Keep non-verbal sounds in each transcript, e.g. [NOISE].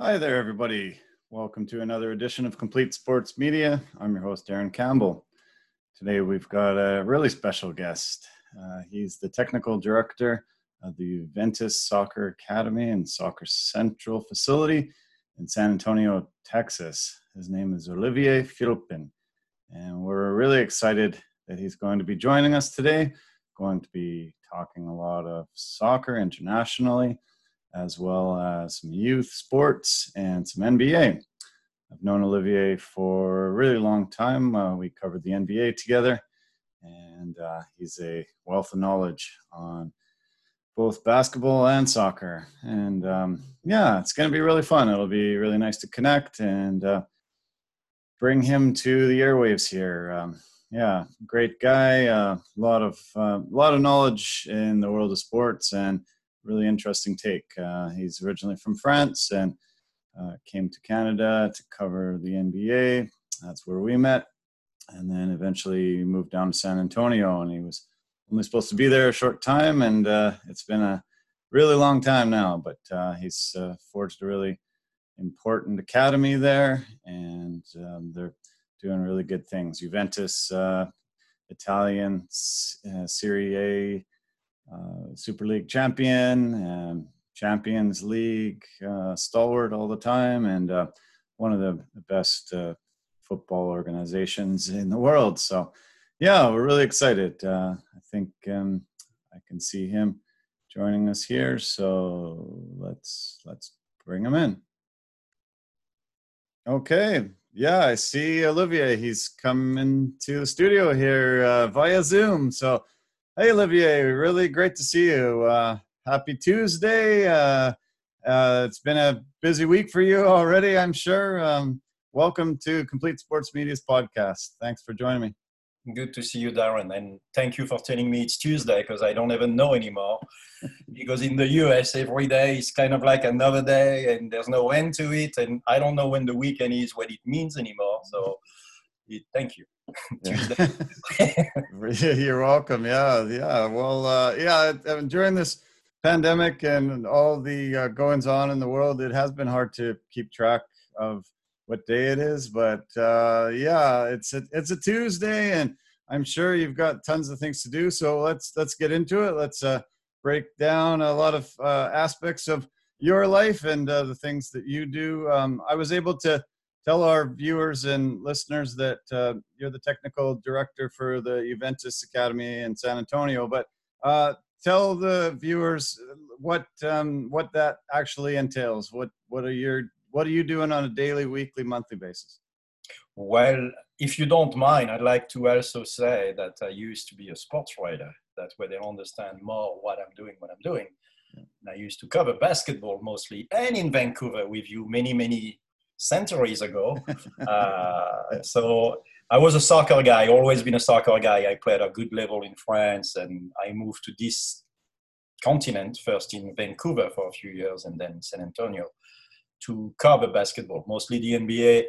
Hi there, everybody. Welcome to another edition of Complete Sports Media. I'm your host, Darren Campbell. Today we've got a really special guest. Uh, he's the technical director of the Juventus Soccer Academy and Soccer Central facility in San Antonio, Texas. His name is Olivier Pheulpin, and we're really excited that he's going to be joining us today. Going to be talking a lot of soccer internationally, as well as some youth sports and some NBA. I've known Olivier for a really long time. Uh, we covered the NBA together, and uh, he's a wealth of knowledge on both basketball and soccer. And um, yeah, it's going to be really fun. It'll be really nice to connect and uh, bring him to the airwaves here. Um, yeah, great guy. A uh, lot of a uh, lot of knowledge in the world of sports and really interesting take. Uh, he's originally from France and uh, came to Canada to cover the NBA. That's where we met, and then eventually moved down to San Antonio. And he was only supposed to be there a short time, and uh, it's been a really long time now. But uh, he's uh, forged a really important academy there, and um, they're doing really good things. Juventus, uh, Italian Serie A, uh, Super League champion, and Champions League uh, stalwart all the time, and uh, one of the, best uh, football organizations in the world. So, yeah, we're really excited. I think um, I can see him joining us here. So let's let's bring him in. Okay, yeah, I see Olivier. He's coming to the studio here uh, via Zoom. So, hey, Olivier, really great to see you. Uh, happy Tuesday. Uh, uh, it's been a busy week for you already, I'm sure. Um, welcome to Complete Sports Media's podcast. Thanks for joining me. Good to see you, Darren, and thank you for telling me it's Tuesday because I don't even know anymore. [LAUGHS] because in the US, every day is kind of like another day, and there's no end to it, and I don't know when the weekend is, what it means anymore. So, it, thank you. [LAUGHS] [LAUGHS] You're welcome. Yeah, yeah. Well, uh, yeah. During this pandemic and all the uh, goings on in the world, it has been hard to keep track of what day it is. But uh, yeah, it's a, it's a Tuesday, and I'm sure you've got tons of things to do. So let's let's get into it. Let's uh, break down a lot of uh, aspects of your life and uh, the things that you do. Um, I was able to tell our viewers and listeners that uh, you're the technical director for the Juventus Academy in San Antonio, but uh, tell the viewers what um, what that actually entails. What what are your what are you doing on a daily, weekly, monthly basis? Well, if you don't mind, I'd like to also say that I used to be a sports writer. That's where they understand more what I'm doing, what I'm doing. And I used to cover basketball mostly, and in Vancouver with you many, many centuries ago. [LAUGHS] uh, so I was a soccer guy, always been a soccer guy. I played a good level in France, and I moved to this continent first in Vancouver for a few years, and then San Antonio to cover basketball, mostly the NBA.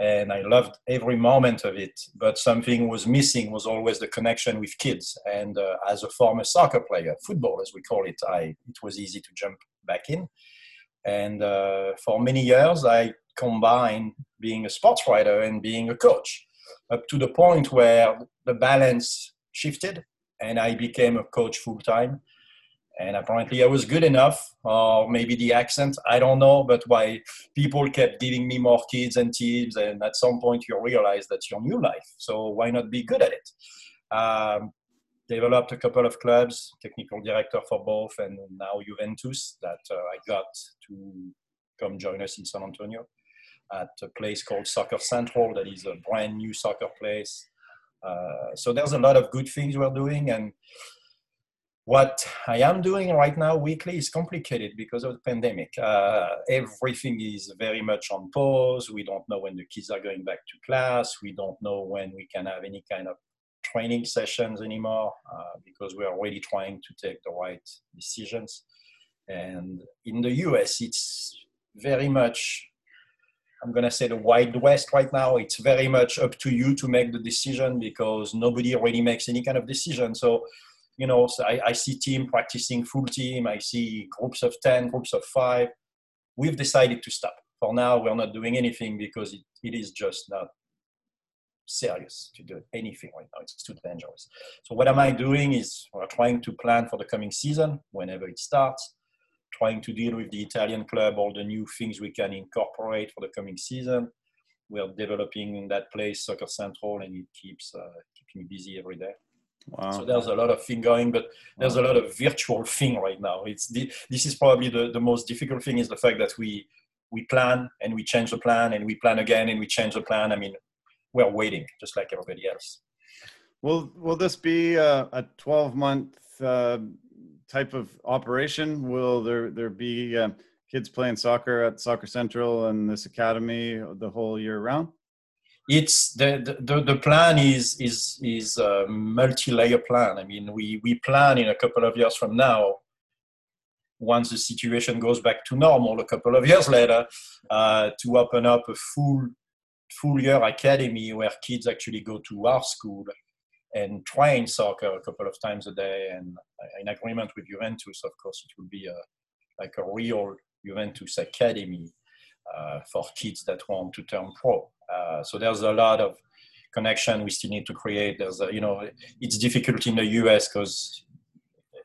And I loved every moment of it. But something was missing was always the connection with kids. And uh, as a former soccer player, football as we call it, I it was easy to jump back in. And uh, for many years, I combined being a sports writer and being a coach up to the point where the balance shifted and I became a coach full time. And apparently I was good enough, or maybe the accent, I don't know, but why people kept giving me more kids and teams. And at some point you realize that's your new life. So why not be good at it? Um, developed a couple of clubs, technical director for both, and now Juventus that uh, I got to come join us in San Antonio at a place called Soccer Central, that is a brand new soccer place. Uh, so there's a lot of good things we're doing, and what I am doing right now weekly is complicated because of the pandemic. Uh, everything is very much on pause. We don't know when the kids are going back to class. We don't know when we can have any kind of training sessions anymore uh, because we are really trying to take the right decisions. And in the US, it's very much I'm going to say the Wild West right now. It's very much up to you to make the decision because nobody really makes any kind of decision. So, you know, so I, I see team practicing full team. I see groups of 10, groups of five. we've decided to stop. For now, we're not doing anything because it, it is just not serious to do anything right now. It's too dangerous. So what am I doing is we're trying to plan for the coming season whenever it starts, trying to deal with the Italian club, all the new things we can incorporate for the coming season. We're developing in that place Soccer Central, and it keeps uh, keeping me busy every day. Wow. So there's a lot of thing going, but there's wow. a lot of virtual thing right now. It's the, this is probably the, the most difficult thing is the fact that we we plan and we change the plan and we plan again and we change the plan. I mean, we're waiting just like everybody else. Will Will this be a, a 12 month uh, type of operation? Will there there be uh, kids playing soccer at Soccer Central and this academy the whole year round? it's the, the, the plan is is is a multi-layer plan. I mean, we we plan in a couple of years from now, once the situation goes back to normal, a couple of years later, uh, to open up a full full year academy where kids actually go to our school and train soccer a couple of times a day. And in agreement with Juventus, of course, it will be a like a real Juventus academy uh, for kids that want to turn pro. Uh, so there's a lot of connection we still need to create. There's a, you know, it's difficult in the US because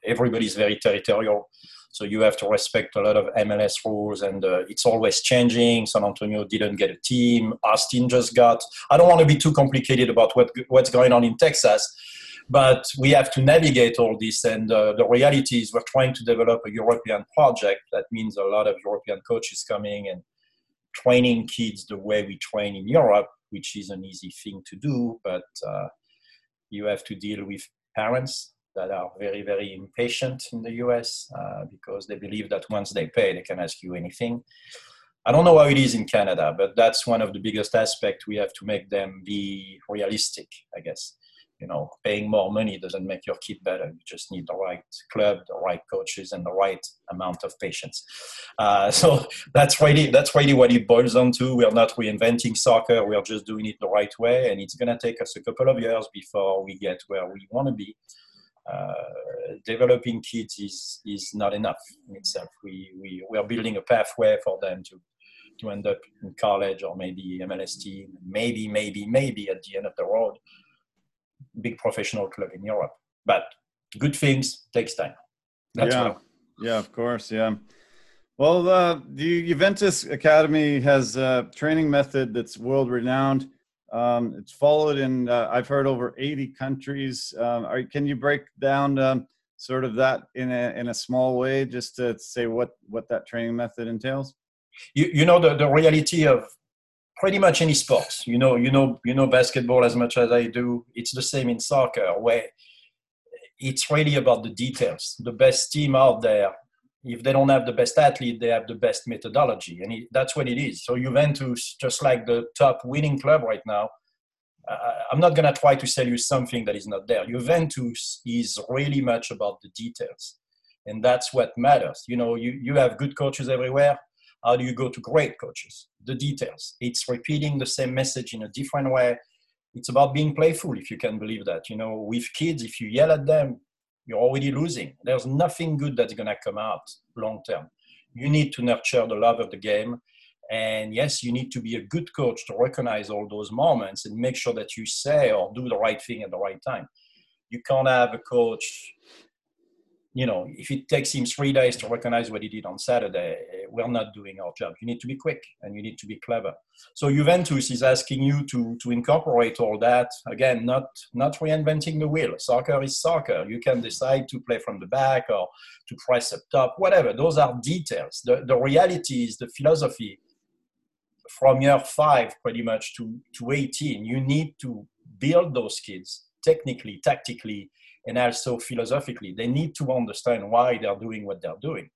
everybody's very territorial. So you have to respect a lot of MLS rules, and uh, it's always changing. San Antonio didn't get a team. Austin just got. I don't want to be too complicated about what what's going on in Texas, but we have to navigate all this. And uh, the reality is, we're trying to develop a European project. That means a lot of European coaches coming and training kids the way we train in Europe, which is an easy thing to do, but uh, you have to deal with parents that are very, very impatient in the US uh, because they believe that once they pay, they can ask you anything. I don't know how it is in Canada, but that's one of the biggest aspects. We have to make them be realistic, I guess. You know paying more money doesn't make your kid better. You just need the right club the right coaches and the right amount of patience. Uh, [LAUGHS] so that's really that's really what it boils down to. We're not reinventing soccer. We're just doing it the right way. And it's going to take us a couple of years before we get where we want to be developing kids is is not enough in itself we we we are building a pathway for them to to end up in college or maybe MLS team, maybe, maybe, maybe at the end of the road, big professional club in Europe. But good things takes time. That's yeah, yeah, of course, yeah. Well, uh, the Juventus Academy has a training method that's world renowned. Um, it's followed in, uh, I've heard, over 80 countries. Um, are, can you break down um, sort of that in a, in a small way, just to say what, what that training method entails? You, you know, the, the reality of pretty much any sports. You know, you know, you know basketball as much as I do. It's the same in soccer, where it's really about the details. The best team out there, if they don't have the best athlete, they have the best methodology, and it, that's what it is. So Juventus, just like the top winning club right now, uh, I'm not to try to sell you something that is not there. Juventus is really much about the details, and that's what matters. You know, you you have good coaches everywhere how do you go to great coaches? The details. It's repeating the same message in a different way. It's about being playful, if you can believe that. You know, with kids, if you yell at them, you're already losing. There's nothing good that's going to come out long term. You need to nurture the love of the game. And yes, you need to be a good coach to recognize all those moments and make sure that you say or do the right thing at the right time. You can't have a coach you know, if it takes him three days to recognize what he did on Saturday, we're not doing our job. You need to be quick and you need to be clever. So Juventus is asking you to to incorporate all that. Again, not not reinventing the wheel. Soccer is soccer. You can decide to play from the back or to press up top, whatever. Those are details. The the reality is the philosophy from year five pretty much to, to 18. You need to build those kids technically, tactically, and also philosophically. They need to understand why they're doing what they're doing.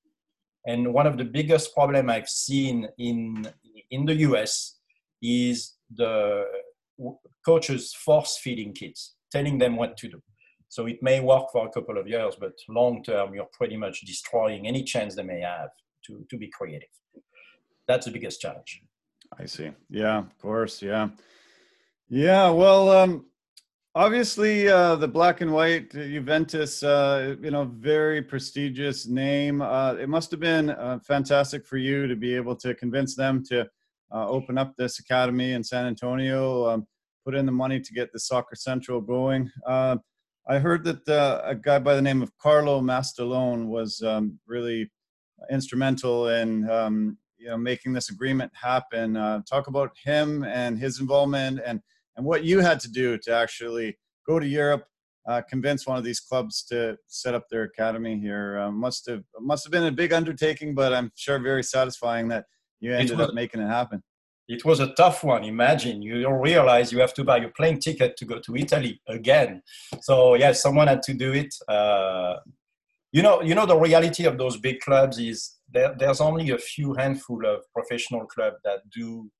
And one of the biggest problem I've seen in in the US is the coaches force feeding kids, telling them what to do. So it may work for a couple of years, but long term, you're pretty much destroying any chance they may have to, to be creative. That's the biggest challenge. I see. Yeah, of course. Yeah. Yeah. Well, um, obviously uh, the black and white Juventus, uh, you know, very prestigious name. Uh, it must have been uh, fantastic for you to be able to convince them to uh, open up this academy in San Antonio, um, put in the money to get the Soccer Central going. Uh, I heard that a guy by the name of Carlo Mastalone was um, really instrumental in um, you know making this agreement happen. talk about him and his involvement and and what you had to do to actually go to Europe, uh, convince one of these clubs to set up their academy here. Uh, must have must have been a big undertaking, but I'm sure very satisfying that you ended was, up making it happen. It was a tough one. Imagine you don't realize you have to buy your plane ticket to go to Italy again. So yeah, someone had to do it. Uh, you know, you know the reality of those big clubs is there, there's only a few handful of professional clubs that do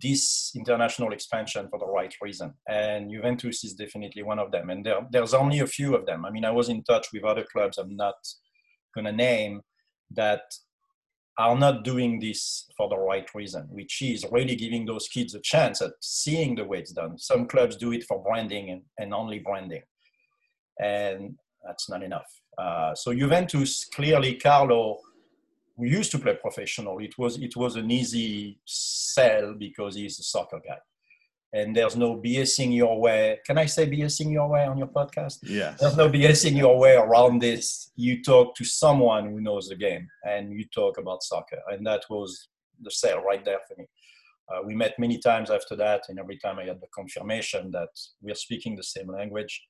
this international expansion for the right reason. And Juventus is definitely one of them. And there, there's only a few of them. I mean, I was in touch with other clubs I'm not going to name that are not doing this for the right reason, which is really giving those kids a chance at seeing the way it's done. Some clubs do it for branding and, and only branding. And that's not enough. Uh, so Juventus, clearly, Carlo who used to play professional, it was it was an easy sell because he's a soccer guy. And there's no BSing your way. Can I say BSing your way on your podcast? Yeah. There's no BSing your way around this. You talk to someone who knows the game and you talk about soccer. And that was the sale right there for me. Uh, we met many times after that, and every time I had the confirmation that we're speaking the same language,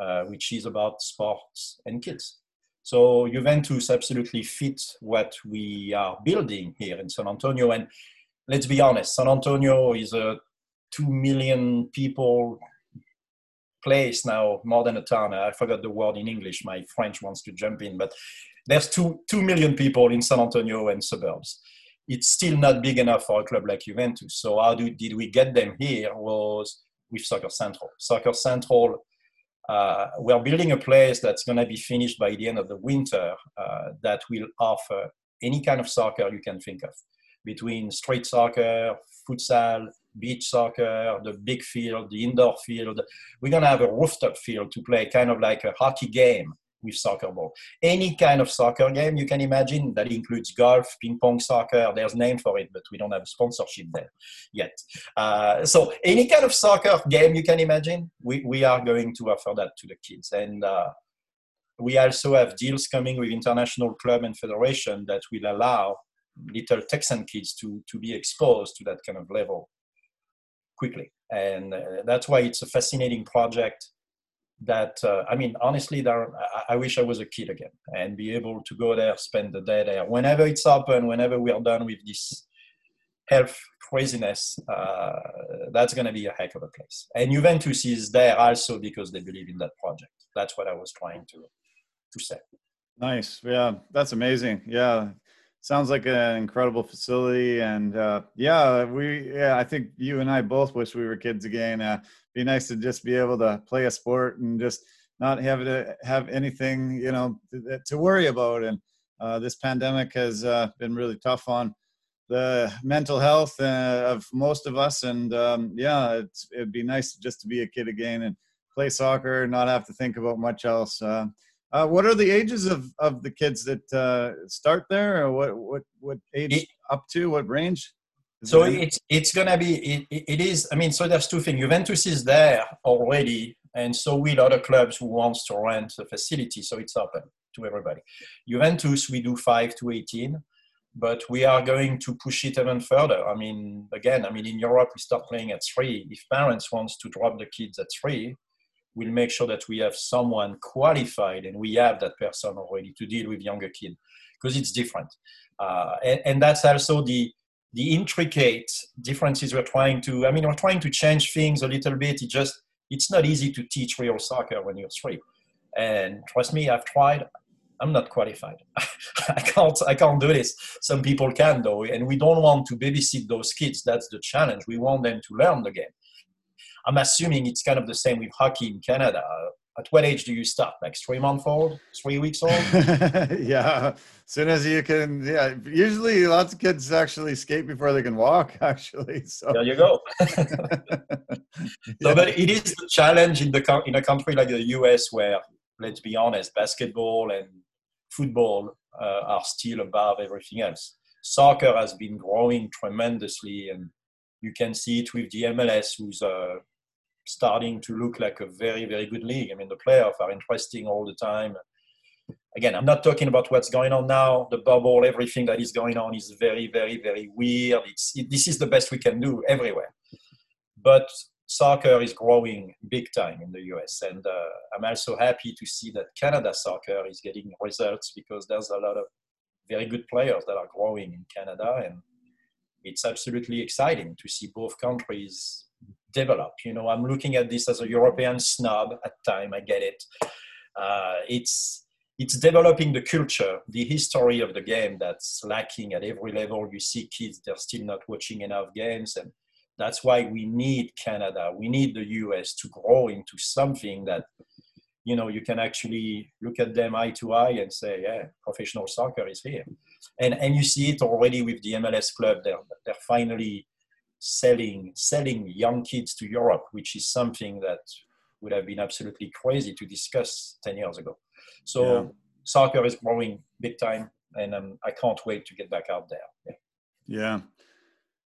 uh, which is about sports and kids. So Juventus absolutely fits what we are building here in San Antonio. And let's be honest, San Antonio is a two million people place now, more than a town. I forgot the word in English. My French wants to jump in, but there's two two million people in San Antonio and suburbs. It's still not big enough for a club like Juventus. So how do, did we get them here? Was with Soccer Central. Soccer Central uh, we're building a place that's going to be finished by the end of the winter uh, that will offer any kind of soccer you can think of. Between street soccer futsal beach soccer the big field the indoor field. We're going to have a rooftop field to play kind of like a hockey game with soccer ball. Any kind of soccer game you can imagine that includes golf, ping pong soccer. There's name for it, but we don't have a sponsorship there yet. Uh, so any kind of soccer game you can imagine, we, we are going to offer that to the kids. And uh, we also have deals coming with international club and federation that will allow little Texan kids to, to be exposed to that kind of level quickly. And uh, that's why it's a fascinating project that uh, I mean, honestly, there, I, I, wish I was a kid again and be able to go there, spend the day there. Whenever it's open, whenever we are done with this health craziness, uh, that's going to be a heck of a place. And Juventus is there also because they believe in that project. That's what I was trying to to say. Nice, yeah, that's amazing. Yeah, sounds like an incredible facility and uh, yeah we yeah i think you and i both wish we were kids again. Uh, be nice to just be able to play a sport and just not have to have anything you know to, to worry about and uh, this pandemic has uh, been really tough on the mental health uh, of most of us and um, yeah it'd be nice just to be a kid again and play soccer not have to think about much else uh, what are the ages of, of the kids that uh, start there, or what what what age it, up to? What range? so it it's it's gonna be it, it is. I mean, so there's two things. Juventus is there already, and so will other clubs who wants to rent the facility. So it's open to everybody. Juventus, we do five to eighteen, but we are going to push it even further. I mean, again, I mean, in Europe we start playing at three. If parents wants to drop the kids at three, we'll make sure that we have someone qualified and we have that person already to deal with younger kids because it's different. Uh, and, and, that's also the the intricate differences we're trying to. I mean, we're trying to change things a little bit. It just it's not easy to teach real soccer when you're three. And trust me, I've tried. I'm not qualified. [LAUGHS] I can't. I can't do this. Some people can though, and we don't want to babysit those kids. That's the challenge. We want them to learn the game. I'm assuming it's kind of the same with hockey in Canada. at what age do you start? Like three months old, three weeks old? [LAUGHS] yeah, as soon as you can. Yeah, usually lots of kids actually skate before they can walk. [LAUGHS] Actually, so there you go. [LAUGHS] so, but it is a challenge in the in a country like the U.S. where, let's be honest, basketball and football uh, are still above everything else. Soccer has been growing tremendously, and you can see it with the MLS, who's uh, starting to look like a very, very good league. I mean, the playoffs are interesting all the time. Again, I'm not talking about what's going on now. The bubble, everything that is going on is very, very, very weird. It's, it, this is the best we can do everywhere. But soccer is growing big time in the US. And uh, I'm also happy to see that Canada soccer is getting results because there's a lot of very good players that are growing in Canada. And it's absolutely exciting to see both countries develop. You know, I'm looking at this as a European snob at time. I get it. Uh, it's it's developing the culture, the history of the game that's lacking at every level. You see kids they're still not watching enough games, and that's why we need Canada. We need the US to grow into something that you know you can actually look at them eye to eye and say, yeah, professional soccer is here. And and you see it already with the MLS club. They're they're finally selling selling young kids to Europe, which is something that would have been absolutely crazy to discuss 10 years ago. So yeah. soccer is growing big time, and um, I can't wait to get back out there. Yeah. Yeah.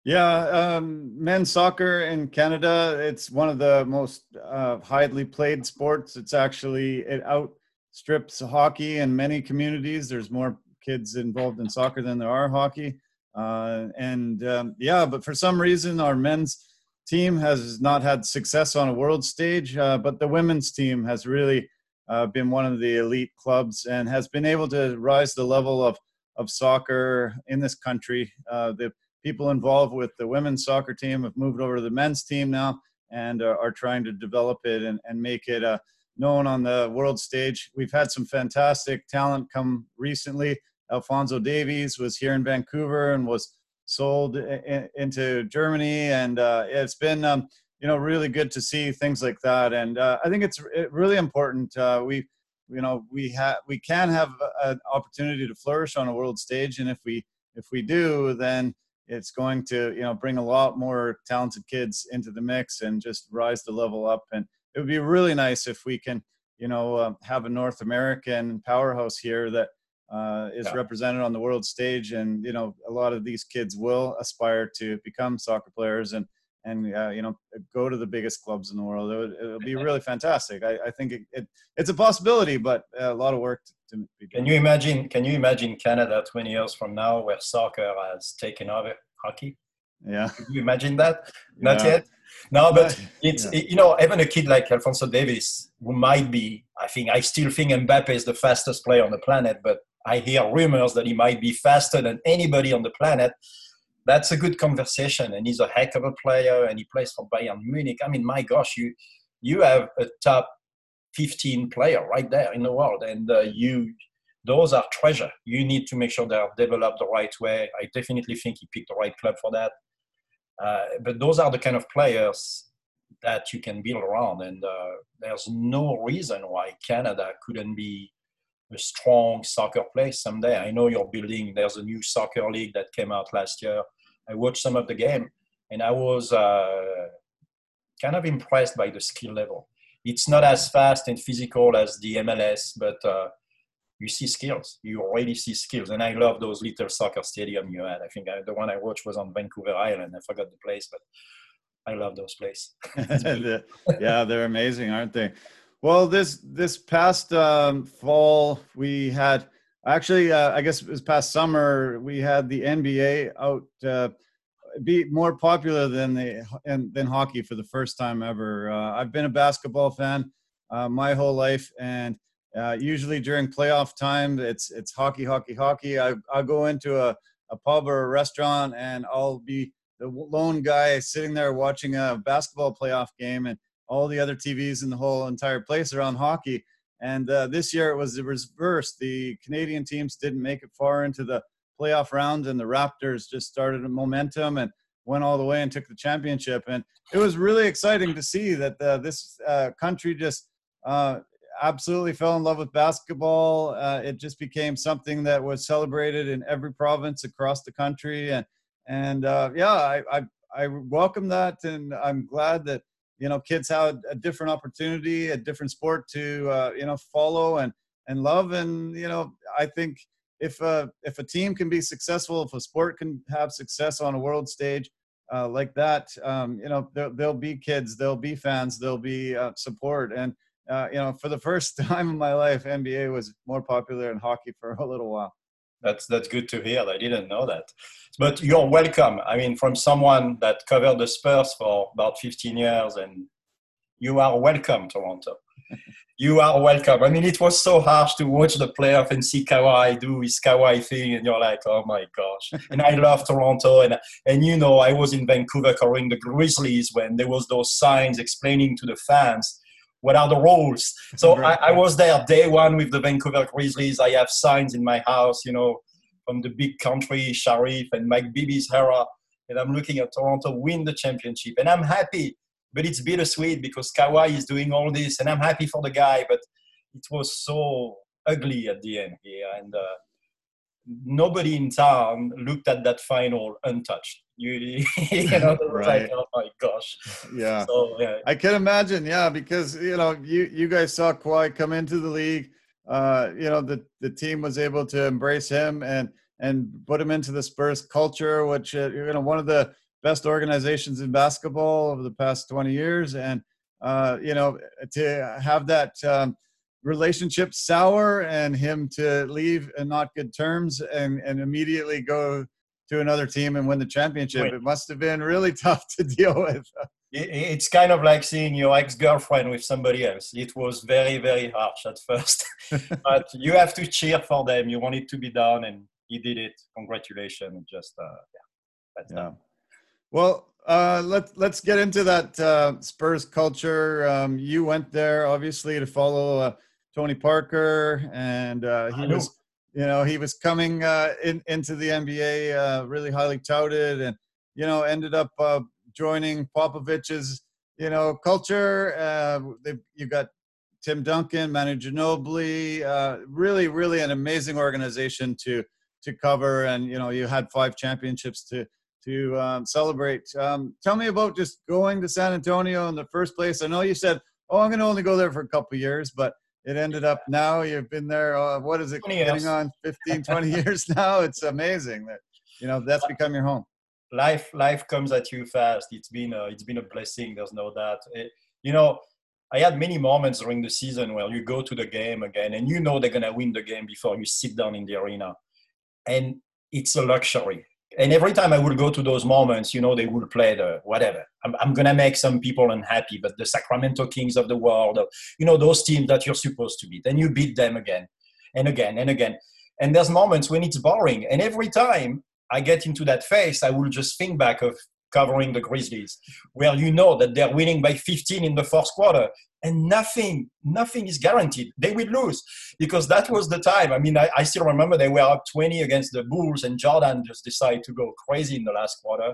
Yeah, um, men's soccer in Canada, it's one of the most uh, highly played sports. It's actually, it outstrips hockey in many communities. There's more kids involved in soccer than there are hockey. Uh, and um, yeah, but for some reason, our men's team has not had success on a world stage, uh, but the women's team has really uh, been one of the elite clubs and has been able to rise the level of, of soccer in this country. Uh, the people involved with the women's soccer team have moved over to the men's team now and are, are trying to develop it and, and make it uh, known on the world stage. We've had some fantastic talent come recently. Alfonso Davies was here in Vancouver and was sold in, into Germany, and uh, it's been um, you know really good to see things like that. And uh, I think it's really important. Uh, we you know we have we can have an opportunity to flourish on a world stage, and if we if we do, then it's going to you know bring a lot more talented kids into the mix and just rise the level up. And it would be really nice if we can you know uh, have a North American powerhouse here that uh, is yeah. represented on the world stage, and you know a lot of these kids will aspire to become soccer players and and uh, you know go to the biggest clubs in the world. It would, it'll be [LAUGHS] really fantastic. I, I think it, it, it's a possibility, but a lot of work to, to be done. Can you imagine? Can you imagine Canada 20 years from now, where soccer has taken over hockey? Yeah. Can you imagine that? Not yeah. yet. No, but [LAUGHS] it's yeah. you know even a kid like Alfonso Davies who might be, I think I still think Mbappe is the fastest player on the planet, but I hear rumors that he might be faster than anybody on the planet. That's a good conversation, and he's a heck of a player, and he plays for Bayern Munich. I mean, my gosh, you you have a top 15 player right there in the world, and uh, you those are treasure. You need to make sure they are developed the right way. I definitely think he picked the right club for that. Uh, but those are the kind of players that you can build around, and uh, there's no reason why Canada couldn't be a strong soccer place someday. I know you're building. There's a new soccer league that came out last year. I watched some of the game, and I was uh, kind of impressed by the skill level. It's not as fast and physical as the MLS, but uh, you see skills. You really see skills, and I love those little soccer stadium you had. I think I, the one I watched was on Vancouver Island. I forgot the place, but I love those places. [LAUGHS] yeah, they're amazing, aren't they? Well, this this past um, fall we had actually, uh, I guess it was past summer we had the NBA out uh, be more popular than the and than hockey for the first time ever. Uh, I've been a basketball fan uh, my whole life, and uh, usually during playoff time, it's it's hockey, hockey, hockey. I I go into a a pub or a restaurant, and I'll be the lone guy sitting there watching a basketball playoff game, and all the other TVs in the whole entire place are on hockey. And uh, this year it was the reverse. The Canadian teams didn't make it far into the playoff round, and the Raptors just started a momentum and went all the way and took the championship. And it was really exciting to see that uh, this uh, country just uh, absolutely fell in love with basketball. Uh, it just became something that was celebrated in every province across the country, and and yeah, I, I I welcome that, and I'm glad that you know kids have a different opportunity, a different sport to uh, you know follow and and love, and you know I think if a if a team can be successful, if a sport can have success on a world stage uh, like that, um, you know there, will be kids, there'll be fans, there'll be uh, support, and uh, you know for the first [LAUGHS] time in my life, NBA was more popular than hockey for a little while. That's that's good to hear. I didn't know that. But you're welcome. I mean, from someone that covered the Spurs for about 15 years, and you are welcome, Toronto. [LAUGHS] you are welcome. I mean, it was so harsh to watch the playoff and see Kawhi do his Kawhi thing, and you're like, oh my gosh. and I love Toronto, and and you know, I was in Vancouver covering the Grizzlies when there was those signs explaining to the fans what are the rules. [LAUGHS] So I, I, was there day one with the Vancouver Grizzlies. I have signs in my house, you know, from the big country, Shareef and Mike Bibby's era. And I'm looking at Toronto win the championship. And I'm happy, but it's bittersweet because Kawhi is doing all this. And I'm happy for the guy, but it was so ugly at the end here. And uh, nobody in town looked at that final untouched. You, [LAUGHS] [LAUGHS] you know, right. Like, oh my gosh. Yeah. So, yeah. I can imagine. Yeah, because you know, you you guys saw Kawhi come into the league. Uh, you know, the the team was able to embrace him and and put him into the Spurs culture, which uh, you know one of the best organizations in basketball over the past 20 years, and uh, you know to have that. Um, relationship sour and him to leave in not good terms and, and immediately go to another team and win the championship. Wait. It must have been really [LAUGHS] tough to deal with. It's kind of like seeing your ex girlfriend with somebody else. It was very, very harsh at first. [LAUGHS] but you have to cheer for them. You want it to be done, and he did it. Congratulations. Just, uh, yeah, yeah. Done. Well, uh, let's let's get into that uh, Spurs culture. Um, you went there obviously to follow uh, Tony Parker, and uh, he was, you know, he was coming uh, in, into the NBA, uh, really highly touted, and you know, ended up uh, joining Popovich's, you know, culture. Uh, you got Tim Duncan, Manu Ginobili, uh, really, really an amazing organization to to cover, and you know, you had five championships to to um, celebrate. Um, tell me about just going to San Antonio in the first place. I know you said, "Oh, I'm going to only go there for a couple years," but it ended up now you've been there uh, what is it going on 15 20 [LAUGHS] years now? It's amazing that you know that's become your home. Life life comes at you fast. It's been a, it's been a blessing there's no doubt. It, you know i had many moments during the season where you go to the game again and you know they're going to win the game before you sit down in the arena. And it's a luxury and every time I would go to those moments, you know, they would play the whatever. I'm, I'm gonna make some people unhappy, but the Sacramento Kings of the world, you know, those teams that you're supposed to beat, and you beat them again and again and again. And there's moments when it's boring, and every time I get into that phase, I will just think back of covering the Grizzlies, where you know that they're winning by 15 in the fourth quarter, and nothing, nothing is guaranteed. They will lose because that was the time. I mean, I, I still remember they were up 20 against the Bulls, and Jordan just decided to go crazy in the last quarter.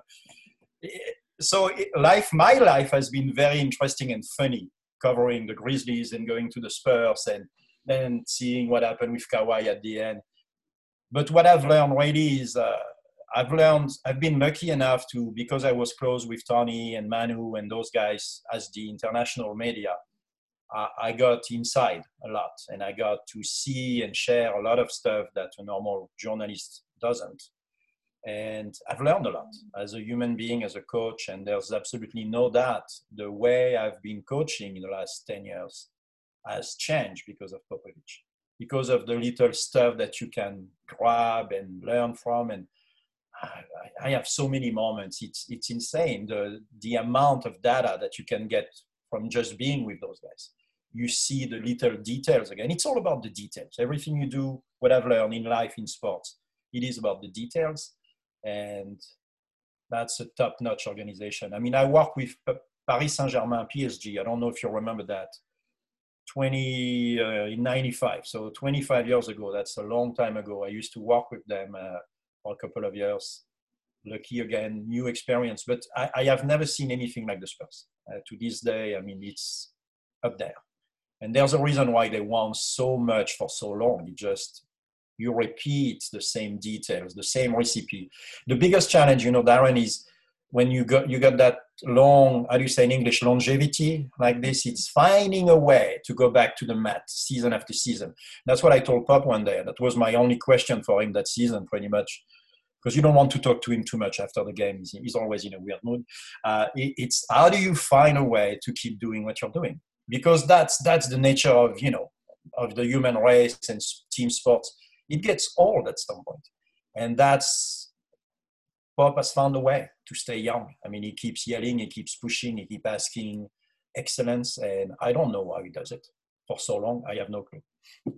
So life, my life has been very interesting and funny covering the Grizzlies and going to the Spurs and then seeing what happened with Kawhi at the end. But what I've learned really is uh, I've learned, I've been lucky enough to, because I was close with Tony and Manu and those guys as the international media, I got inside a lot and I got to see and share a lot of stuff that a normal journalist doesn't. And I've learned a lot as a human being, as a coach, and there's absolutely no doubt the way I've been coaching in the last 10 years has changed because of Popovich, because of the little stuff that you can grab and learn from. And I, have so many moments. It's it's insane the the amount of data that you can get from just being with those guys. You see the little details again. It's all about the details. Everything you do, what I've learned in life, in sports, it is about the details, and that's a top-notch organization. I mean, I work with Paris Saint-Germain, PSG. I don't know if you remember that. 20 uh, in 95 so 25 years ago that's a long time ago i used to work with them uh, for a couple of years. Lucky again, new experience, but I, I have never seen anything like the Spurs. Uh, to this day, I mean, it's up there. And there's a reason why they won so much for so long. You just you repeat the same details, the same recipe. The biggest challenge, you know, Darren, is when you got you got that long, how do you say in English, longevity like this, it's finding a way to go back to the mat season after season. That's what I told Pop one day. That was my only question for him that season, pretty much. Because you don't want to talk to him too much after the game. He's, he's always in a weird mood. Uh, it, it's how do you find a way to keep doing what you're doing? Because that's that's the nature of you know of the human race and team sports. It gets old at some point, and that's Pop has found a way to stay young. I mean, he keeps yelling, he keeps pushing, he keeps asking excellence, and I don't know how he does it for so long. I have no clue.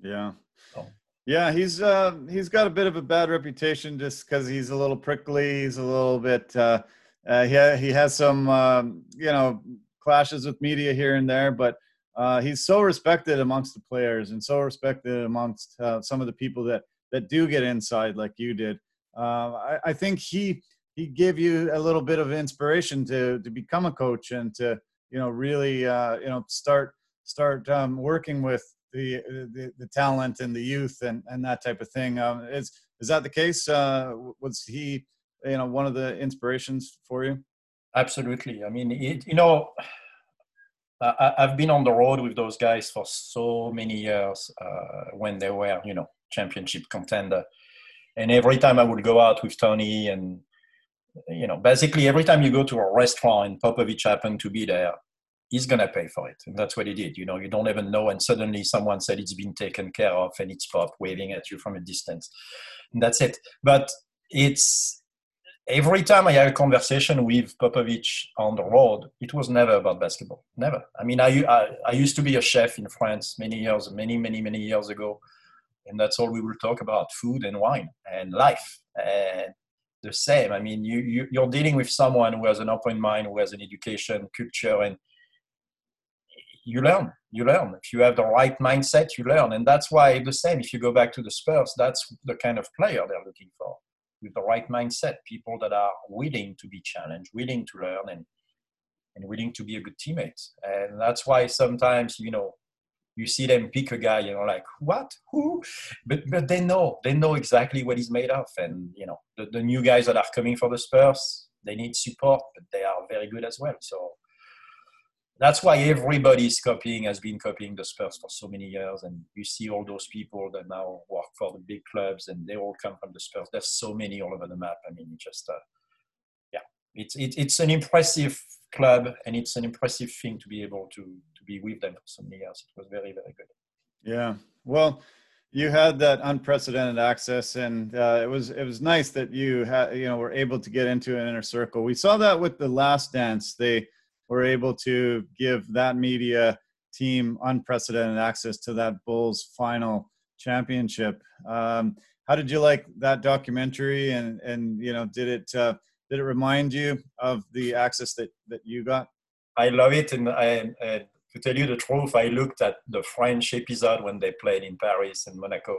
Yeah. Oh. Yeah, he's uh, he's got a bit of a bad reputation just because he's a little prickly. He's a little bit. Uh, uh, he he has some um, you know clashes with media here and there, but uh, he's so respected amongst the players and so respected amongst uh, some of the people that that do get inside like you did. Uh, I, I, think he he gave you a little bit of inspiration to to become a coach and to you know really uh, you know start start um, working with the, the, the talent and the youth and and that type of thing. Um, is is that the case? Uh, was he you know one of the inspirations for you? Absolutely. I mean, it, you know. I, have been on the road with those guys for so many years uh, when they were, you know, championship contender and every time I would go out with Tony and you know basically every time you go to a restaurant and Popovich happened to be there he's gonna pay for it and that's what he did you know you don't even know and suddenly someone said it's been taken care of and it's Pop waving at you from a distance and that's it but it's every time I had a conversation with Popovich on the road, it was never about basketball. Never. I mean, I, I, I, used to be a chef in France many years, many, many, many years ago and that's all we will talk about food and wine and life and the same i mean you, you you're dealing with someone who has an open mind who has an education culture and you learn you learn if you have the right mindset you learn and that's why the same if you go back to the spurs that's the kind of player they're looking for with the right mindset people that are willing to be challenged willing to learn and and willing to be a good teammate. And that's why sometimes you know you see them pick a guy, you know, like what, who, but but they know they know exactly what he's made of, and you know the, the new guys that are coming for the Spurs, they need support, but they are very good as well. So that's why everybody is copying, has been copying the Spurs for so many years, and you see all those people that now work for the big clubs, and they all come from the Spurs. There's so many all over the map. I mean, just uh, yeah, it's it, it's an impressive club, and it's an impressive thing to be able to to be with them for so many years. It was very very good. Yeah, well, you had that unprecedented access, and uh, it was it was nice that you had you know were able to get into an inner circle. We saw that with the Last Dance. They were able to give that media team unprecedented access to that Bulls final championship. Um, how did you like that documentary? And and you know, did it uh, did it remind you of the access that that you got? I love it, and I, to tell you the truth, I looked at the French episode when they played in Paris and Monaco.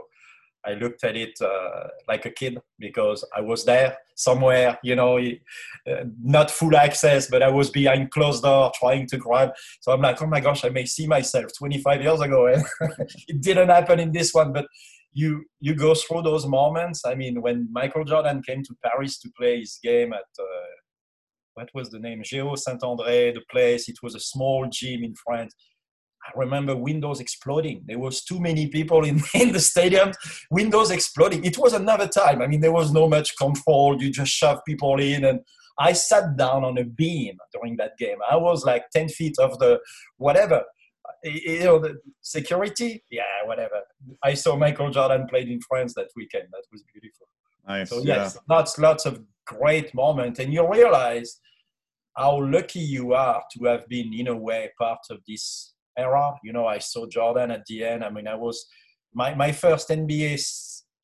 I looked at it uh, like a kid because I was there somewhere, you know, uh, not full access, but I was behind closed door trying to grab. So I'm like, oh my gosh, I may see myself 25 years ago, [LAUGHS] and it didn't happen in this one. But you you go through those moments. I mean, when Michael Jordan came to Paris to play his game at uh, what was the name? Géo Saint André, the place. It was a small gym in France. I remember windows exploding. There was too many people in, [LAUGHS] in the stadium. Windows exploding. It was another time. I mean, there was no much control. You just shove people in, and I sat down on a beam during that game. I was like ten feet of the whatever you know, the security, yeah, whatever. I saw Michael Jordan played in France that weekend. That was beautiful. Nice. So yes, yeah. lots, lots of great moments, and you realize how lucky you are to have been, in a way, part of this era. You know, I saw Jordan at the end. I mean, I was my my first NBA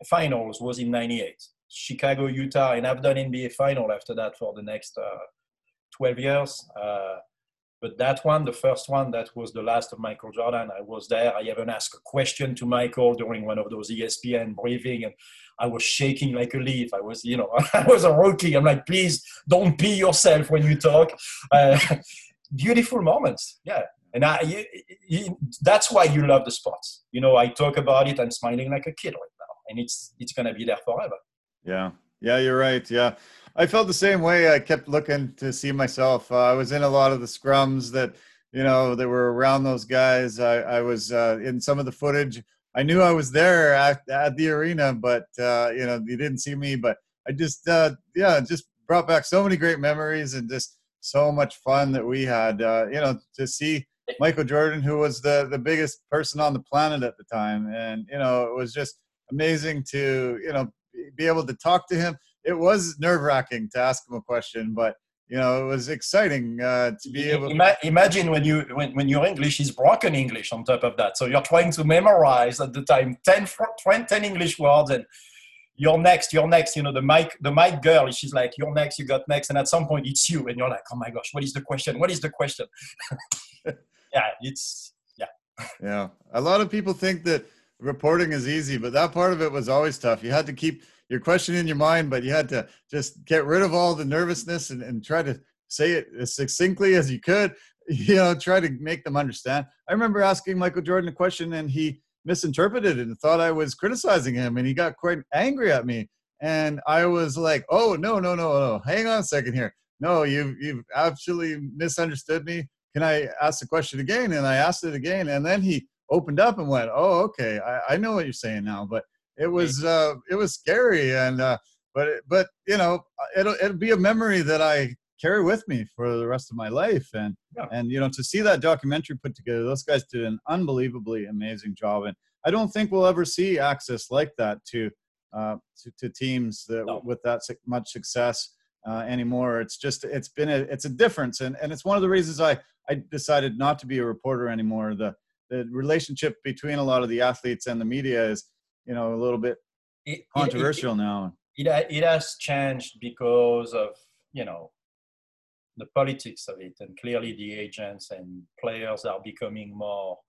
finals was in '98, Chicago, Utah, and I've done NBA final after that for the next uh, 12 years. Uh, but that one, the first one, that was the last of Michael Jordan. I was there. I even asked a question to Michael during one of those ESPN briefing, and I was shaking like a leaf. I was, you know, [LAUGHS] I was a rookie. I'm like, please don't pee yourself when you talk. Uh, [LAUGHS] beautiful moments. Yeah, And I, you, you, that's why you love the sports. You know, I talk about it. I'm smiling like a kid right now, and it's it's gonna be there forever. Yeah, yeah, you're right. Yeah, I felt the same way. I kept looking to see myself. Uh, I was in a lot of the scrums that you know that were around those guys. I, I was uh, in some of the footage. I knew I was there at, at the arena, but uh, you know you didn't see me. But I just uh, yeah, just brought back so many great memories and just so much fun that we had. Uh, you know to see Michael Jordan, who was the the biggest person on the planet at the time, and you know it was just amazing to you know be able to talk to him. It was nerve wracking to ask him a question, but you know it was exciting uh, to be able. Ima- imagine when you when, when your English is broken English on top of that, so you're trying to memorize at the time 10, 10 English words and you're next, you're next. You know, the mic, the mic girl, she's like, you're next, you got next. And at some point it's you. And you're like, oh my gosh, what is the question? What is the question? [LAUGHS] yeah, it's yeah. Yeah. A lot of people think that reporting is easy, but that part of it was always tough. You had to keep your question in your mind, but you had to just get rid of all the nervousness and, and try to say it as succinctly as you could. [LAUGHS] You know, try to make them understand. I remember asking Michael Jordan a question and he misinterpreted it and thought I was criticizing him and he got quite angry at me. And I was like, oh no, no, no, no. Hang on a second here. No, you've you've absolutely misunderstood me can I ask the question again? And I asked it again, and then he opened up and went, oh, okay, I, I know what you're saying now. But it was uh, it was scary, and uh, but but you know, it'll it'll be a memory that I carry with me for the rest of my life. And yeah. and you know, to see that documentary put together, those guys did an unbelievably amazing job. And I don't think we'll ever see access like that to uh, to, to teams that no. with that much success uh, anymore. It's just it's been a it's a difference, and and it's one of the reasons I I decided not to be a reporter anymore. The the relationship between a lot of the athletes and the media is, you know, a little bit it, controversial it, it, now. It it has changed because of you know the politics of it, and clearly the agents and players are becoming more.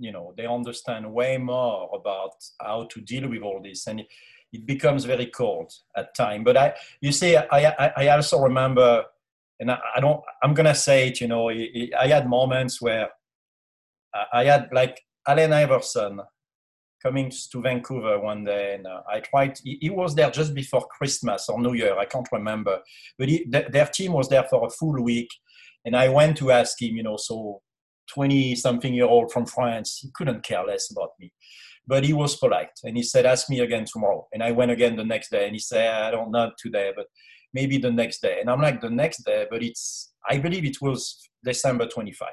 You know, they understand way more about how to deal with all this, and it, becomes very cold at time. But I, you see, I, I, also remember and I, I don't i'm gonna say it you know i had moments where i had like allen iverson coming to vancouver one day and uh, i tried he, he, was there just before christmas or new year i can't remember but he, th- their team was there for a full week and i went to ask him you know so 20 something year old from france he couldn't care less about me but he was polite and he said ask me again tomorrow and i went again the next day and he said i don't know today but maybe the next day. And I'm like, the next day, but it's, I believe it was December 25.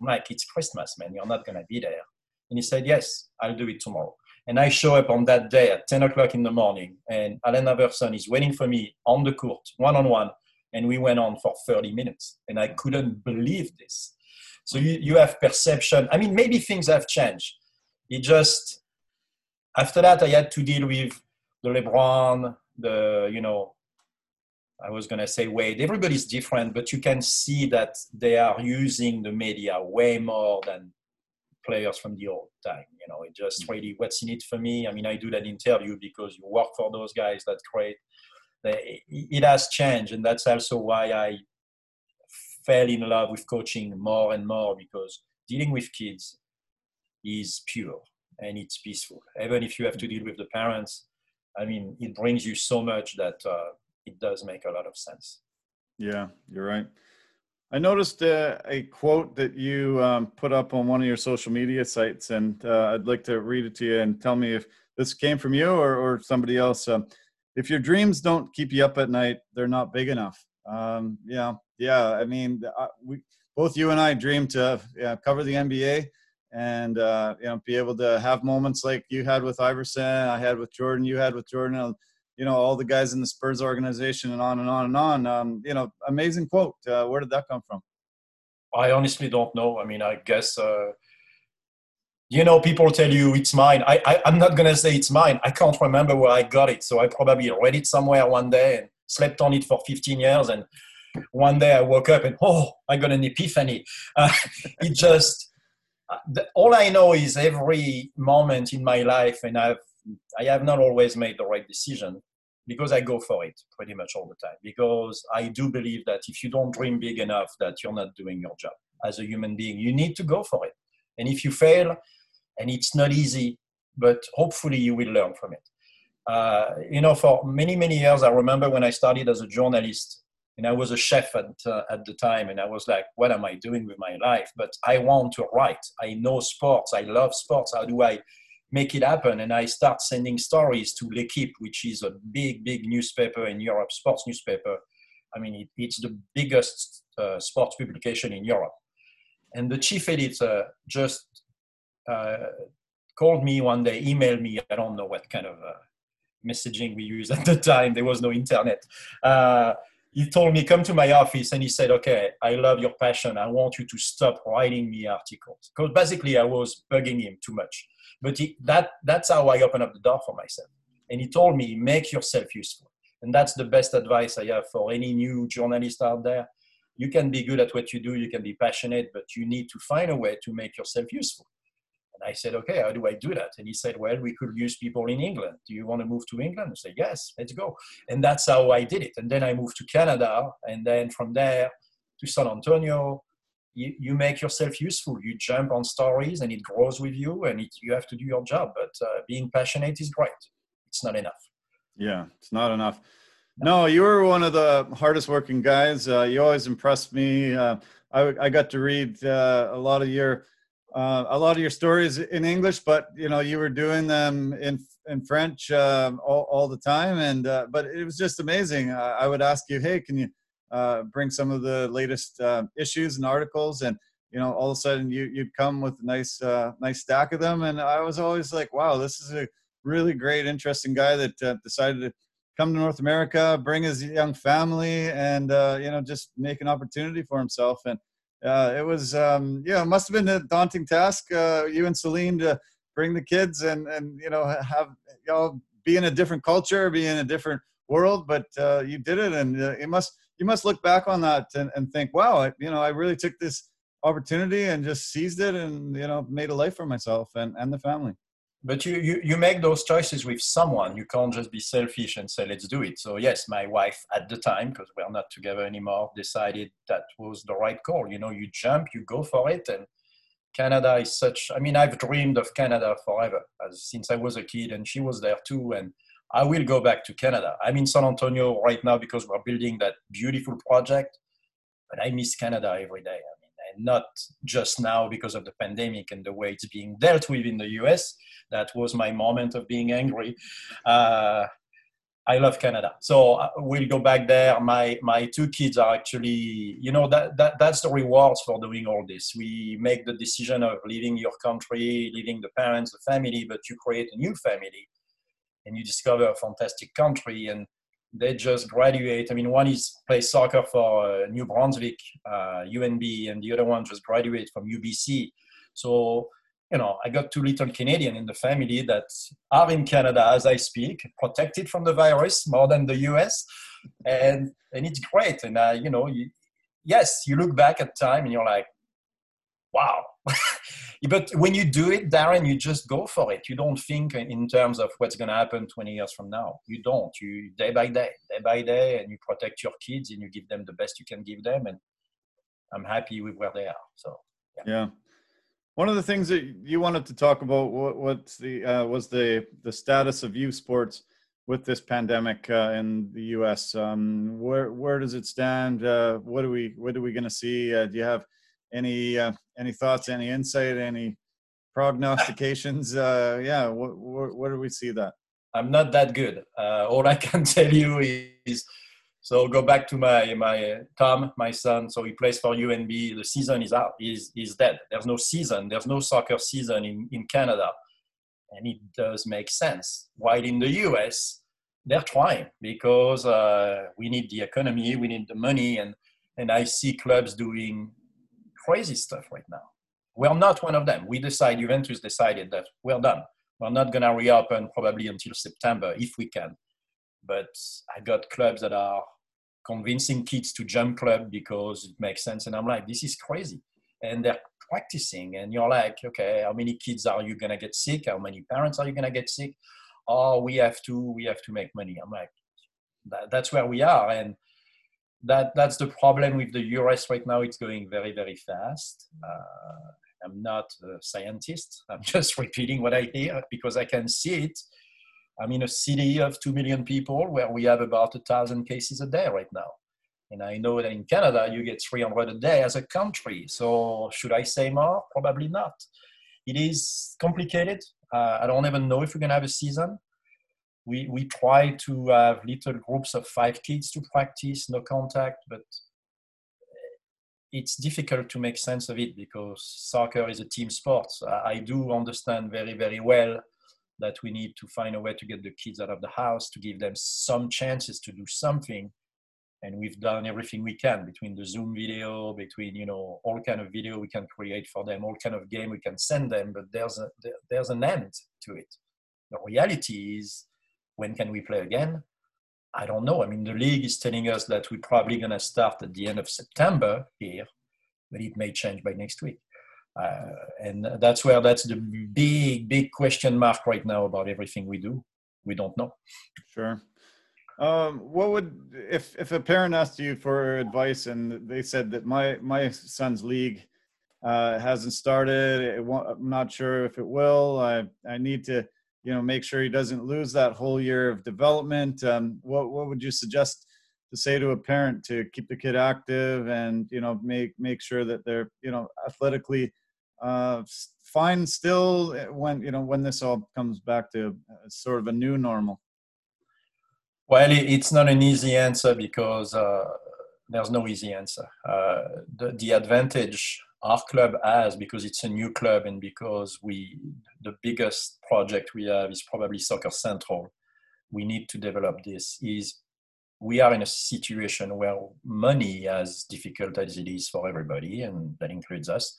I'm like, it's Christmas, man. You're not going to be there. And he said, yes, I'll do it tomorrow. And I show up on that day at 10 o'clock in the morning, and Allen Iverson is waiting for me on the court, one on one. And we went on for 30 minutes. And I couldn't believe this. So you, you have perception. I mean, maybe things have changed. It just, after that, I had to deal with the LeBron, the, you know, I was going to say Wade. Everybody's different, but you can see that they are using the media way more than players from the old time. You know, it just mm. really what's in it for me. I mean, I do that interview because you work for those guys. That's great. It has changed, and that's also why I fell in love with coaching more and more because dealing with kids is pure and it's peaceful. Even if you have to deal with the parents, I mean, it brings you so much that uh, it does make a lot of sense. Yeah, you're right. I noticed uh, a quote that you um, put up on one of your social media sites, and uh, I'd like to read it to you and tell me if this came from you or, or somebody else. Uh, if your dreams don't keep you up at night, they're not big enough. Um, yeah, yeah. I mean, uh, we both you and I dream to yeah, cover the NBA and uh, you know be able to have moments like you had with Iverson, I had with Jordan, you had with Jordan you know all the guys in the Spurs organization and on and on and on. Um, you know, amazing quote. Uh, where did that come from? I honestly don't know. I mean, I guess uh, you know people tell you it's mine. I, I I'm not gonna say it's mine. I can't remember where I got it, so I probably read it somewhere one day and slept on it for 15 years and one day I woke up and oh, I got an epiphany. [LAUGHS] Uh, it just uh, all I know is every moment in my life, and I've I have not always made the right decision because I go for it pretty much all the time. Because I do believe that if you don't dream big enough, that you're not doing your job. as a human being. You need to go for it. And if you fail, and it's not easy, but hopefully you will learn from it. Uh, you know, for many, many years, I remember when I started as a journalist, and I was a chef at, uh, at the time, and I was like, what am I doing with my life? But I want to write. I know sports. I love sports. How do I make it happen? And I start sending stories to L'Equipe, which is a big, big newspaper in Europe, sports newspaper. I mean, it, it's the biggest uh, sports publication in Europe. And the chief editor just uh, called me one day, emailed me. I don't know what kind of uh, messaging we used [LAUGHS] at the time. There was no internet. He told me, come to my office, and he said, okay, I love your passion. I want you to stop writing me articles. Because basically, I was bugging him too much. But he, that, that's how I opened up the door for myself. And he told me, make yourself useful. And that's the best advice I have for any new journalist out there. You can be good at what you do, you can be passionate, but you need to find a way to make yourself useful. I said, okay, how do I do that? And he said, well, we could use people in England. Do you want to move to England? I said, yes, let's go. And that's how I did it. And then I moved to Canada. And then from there to San Antonio, you, you make yourself useful. You jump on stories and it grows with you and it, you have to do your job. But uh, being passionate is great. It's not enough. Yeah, it's not enough. No, you were one of the hardest working guys. Uh, you always impressed me. Uh, I, I, got to read uh, a lot of your uh, a lot of your stories in English, but you know you were doing them in in French um, all, all the time, and uh, but it was just amazing. Uh, I would ask you, hey, can you uh, bring some of the latest uh, issues and articles, and you know all of a sudden you you'd come with a nice uh, nice stack of them, and I was always like, wow, this is a really great, interesting guy that decided to come to North America, bring his young family, and you know just make an opportunity for himself. And uh, it was um, yeah, it must have been a daunting task. Uh, you and Celine to bring the kids and and you know have know be in a different culture, be in a different world, but uh, you did it, and uh, you must you must look back on that and, and think, wow, I, you know, I really took this opportunity and just seized it, and you know, made a life for myself and and the family but you, you you make those choices with someone. You can't just be selfish and say let's do it. So yes my wife at the time because we're not together anymore decided that was the right call. You know you jump you go for it and canada is such i mean i've dreamed of canada forever as since i was a kid and she was there too and i will go back to canada. I'm in san antonio right now because we're building that beautiful project but i miss canada every day and not just now because of the pandemic and the way it's being dealt with in the US. That was my moment of being angry. Uh, I love Canada, so uh, we'll go back there. My my two kids are actually, you know, that, that that's the rewards for doing all this. We make the decision of leaving your country, leaving the parents, the family, but you create a new family, and you discover a fantastic country. And they just graduate. I mean, one is plays soccer for uh, New Brunswick, uh, UNB, and the other one just graduate from UBC. So, you know, I got two little Canadian in the family that are in Canada as I speak, protected from the virus more than the US, and and it's great. And uh, you know, you, yes, you look back at time and you're like, wow. [LAUGHS] but when you do it, Darren, you just go for it. You don't think in terms of what's going to happen 20 years from now. You don't. You day by day, day by day, and you protect your kids and you give them the best you can give them. And I'm happy with where they are. So yeah. yeah. One of the things that you wanted to talk about what, what's the uh, was the the status of youth sports with this pandemic uh, in the U.S. Um, where where does it stand? Uh, what are we what are we going to see? Uh, do you have any uh, any thoughts, any insight, any prognostications? Uh, yeah, what, what, where do we see that? I'm not that good. Uh, all I can [LAUGHS] tell you is so go back to my my uh, Tom, my son. So he plays for UNB. The season is out. Is is dead. There's no season. There's no soccer season in in Canada, and it does make sense. While in the US, they're trying because uh, we need the economy, we need the money, and and I see clubs doing crazy stuff right now. We're not one of them. We decide, Juventus decided that we're done. We're not going to reopen probably until September if we can. But I got clubs that are convincing kids to jump club because it makes sense. And I'm like, this is crazy. And they're practicing. And you're like, okay, how many kids are you going to get sick? How many parents are you going to get sick? Oh, we have to, we have to make money. I'm like, that, that's where we are. And that that's the problem with the US right now. It's going very very fast. Uh, I'm not a scientist. I'm [LAUGHS] just repeating what I hear because I can see it. I'm in a city of two million people where we have about a thousand cases a day right now. And I know that in Canada, you get 300 a day as a country. So, should I say more? Probably not. It is complicated. Uh, I don't even know if we're going to have a season. We, we try to have little groups of five kids to practice, no contact, but it's difficult to make sense of it because soccer is a team sport. I do understand very, very well that we need to find a way to get the kids out of the house, to give them some chances to do something and we've done everything we can between the zoom video between you know all kind of video we can create for them all kind of game we can send them but there's a there's an end to it the reality is when can we play again? I don't know. I mean the league is telling us that we're probably going to start at the end of september here but it may change by next week. Uh, and that's where that's the big big question mark right now about everything we do. We don't know. Sure. Um, what would if if a parent asked you for advice and they said that my my son's league uh, hasn't started, I'm not sure if it will. I I need to you know make sure he doesn't lose that whole year of development. Um, what what would you suggest to say to a parent to keep the kid active and you know make make sure that they're you know athletically uh, fine still when you know when this all comes back to sort of a new normal well, it's not an easy answer because uh, there's no easy answer. Uh, the, the advantage our club has because it's a new club and because we the biggest project we have is probably Soccer Central. We need to develop this. Is we are in a situation where money, as difficult as it is for everybody, and that includes us,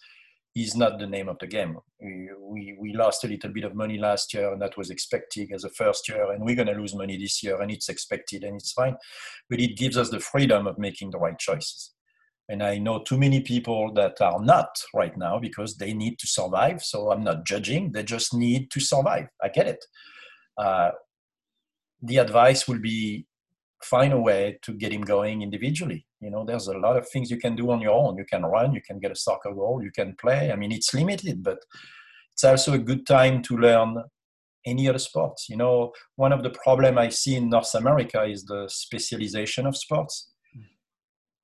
is not the name of the game. We, we, lost a little bit of money last year, and that was expected as a first year, and we're going to lose money this year, and it's expected, and it's fine. But it gives us the freedom of making the right choices. And I know too many people that are not right now because they need to survive. So I'm not judging, they just need to survive. I get it. Uh, the advice will be find a way to get him going individually. You know, there's a lot of things you can do on your own. You can run, you can get a soccer goal, you can play. I mean, it's limited, but it's also a good time to learn any other sports. You know, one of the problem I see in North America is the specialization of sports.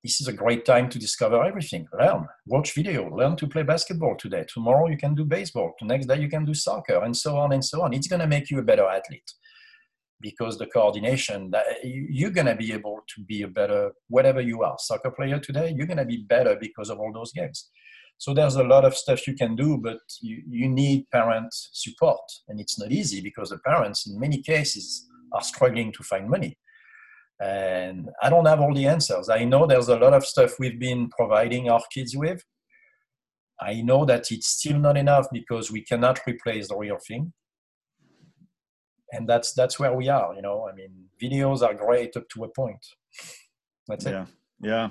This is a great time to discover everything. Learn, watch video, learn to play basketball today. Tomorrow you can do baseball. The next day you can do soccer, and so on and so on. It's going to make you a better athlete because the coordination you're going to be able to be a better whatever you are soccer player today you're going to be better because of all those games so there's a lot of stuff you can do but you, you need parent support and it's not easy because the parents in many cases are struggling to find money and i don't have all the answers. I know there's a lot of stuff we've been providing our kids with. I know that it's still not enough because we cannot replace the real thing. And that's that's where we are you know? I mean videos are great up to a point. That's yeah. it. Yeah.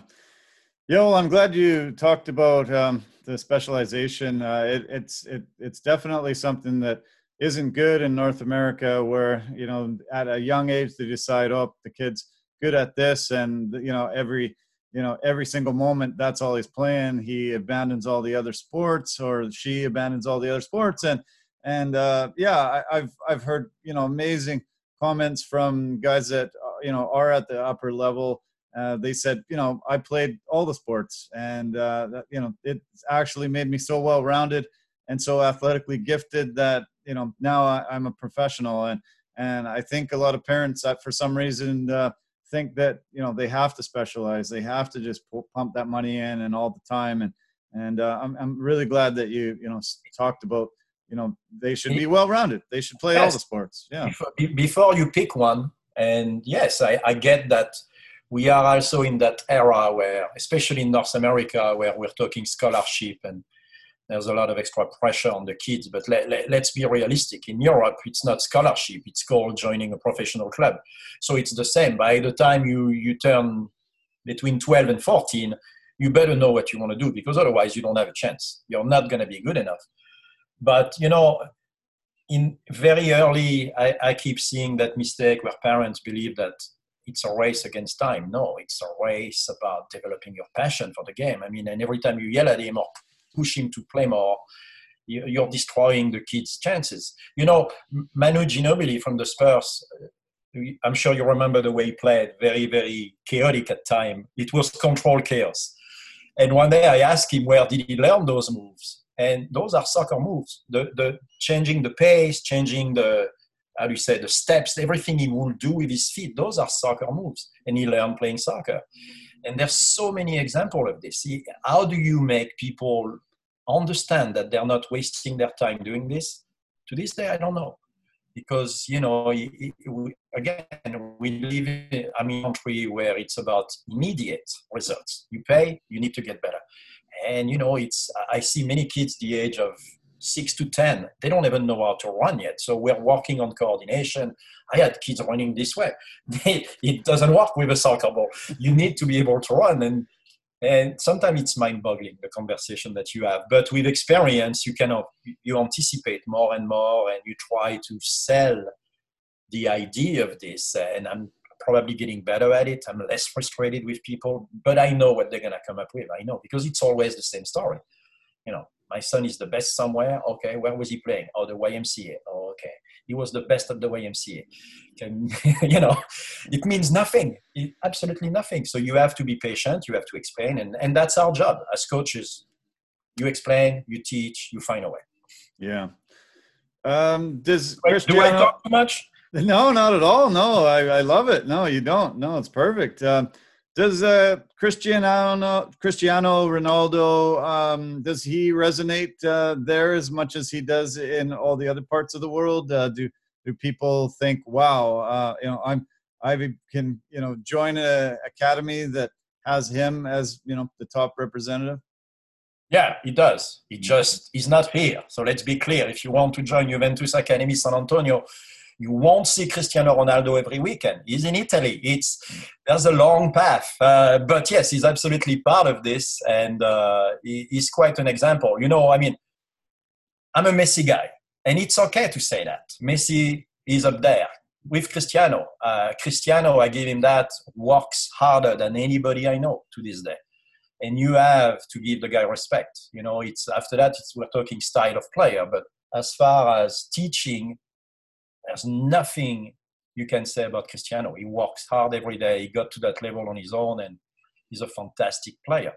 Yeah. Well i'm glad you talked about um, the specialization. Uh, it, it's it, it's definitely something that isn't good in north america where you know at a young age they decide oh the kid's good at this and you know every you know every single moment that's all he's playing he abandons all the other sports or she abandons all the other sports and and uh, yeah, I, have I've heard you know amazing comments from guys that uh, you know are at the upper level. Uh, they said, you know, I played all the sports, and uh, that, you know, it actually made me so well rounded and so athletically gifted that you know now I, am a professional. And and I think a lot of parents that for some reason uh, think that you know they have to specialize, they have to just pump that money in and all the time. And and uh, I'm I'm really glad that you you know talked about you know they should be well rounded they should play yes. all the sports yeah before you pick one and yes I, I get that we are also in that era where especially in north america where we're talking scholarship and there's a lot of extra pressure on the kids but let, let, let's be realistic. In europe it's not scholarship it's called joining a professional club. So it's the same. By the time you you turn between 12 and 14 you better know what you want to do because otherwise you don't have a chance. You're not going to be good enough. But you know, in very early, I, I keep seeing that mistake where parents believe that it's a race against time. No, it's a race about developing your passion for the game. I mean, and every time you yell at him or push him to play more, you're destroying the kid's chances. You know, Manu Ginobili from the Spurs. Uh, I'm sure you remember the way he played. Very, very chaotic at time. It was control chaos. And one day I asked him where did he learn those moves, and those are soccer moves. The the changing the pace, changing the how do you say the steps, everything he will do with his feet. Those are soccer moves, and he learned playing soccer. And there's so many examples of this. How do you make people understand that they're not wasting their time doing this? To this day, I don't know, because you know, again, we live in mean, country where it's about immediate results. You pay, you need to get better, and you know, it's I see many kids the age of six to 10, they don't even know how to run yet. So we're working on coordination. I had kids running this way. [LAUGHS] it doesn't work with a soccer ball. You need to be able to run. And, and sometimes it's mind boggling, the conversation that you have. But with experience, you of, you anticipate more and more and you try to sell the idea of this. And I'm probably getting better at it. I'm less frustrated with people, but I know what they're going to come up with. I know because it's always the same story. You know, my son is the best somewhere. Okay, where was he playing? Oh, the YMCA. Oh, okay. He was the best at the YMCA. Can, [LAUGHS] you know, it means nothing. It, absolutely nothing. So you have to be patient. You have to explain, and and that's our job as coaches. You explain, you teach, you find a way. Yeah. Um, does Wait, Cristiano... do I talk too much? [LAUGHS] No, not at all. No, I, I love it. No, you don't. No, it's perfect. Um, does uh, Cristiano Cristiano Ronaldo um, does he resonate uh, there as much as he does in all the other parts of the world? Uh, do do people think, wow, uh, you know, I'm I can you know join an academy that has him as you know the top representative? Yeah, he does. He just he's not here. So let's be clear. If you want to join Juventus Academy San Antonio, you won't see Cristiano Ronaldo every weekend. He's in Italy. It's there's a long path, uh, but yes, he's absolutely part of this, and uh, he, he's quite an example. You know, I mean, I'm a Messi guy, and it's okay to say that Messi is up there with Cristiano. Uh, Cristiano, I give him that, works harder than anybody I know to this day. And you have to give the guy respect. You know, it's after that, it's, we're talking style of player. But as far as teaching there's nothing you can say about Cristiano. He works hard every day. He got to that level on his own, and he's a fantastic player.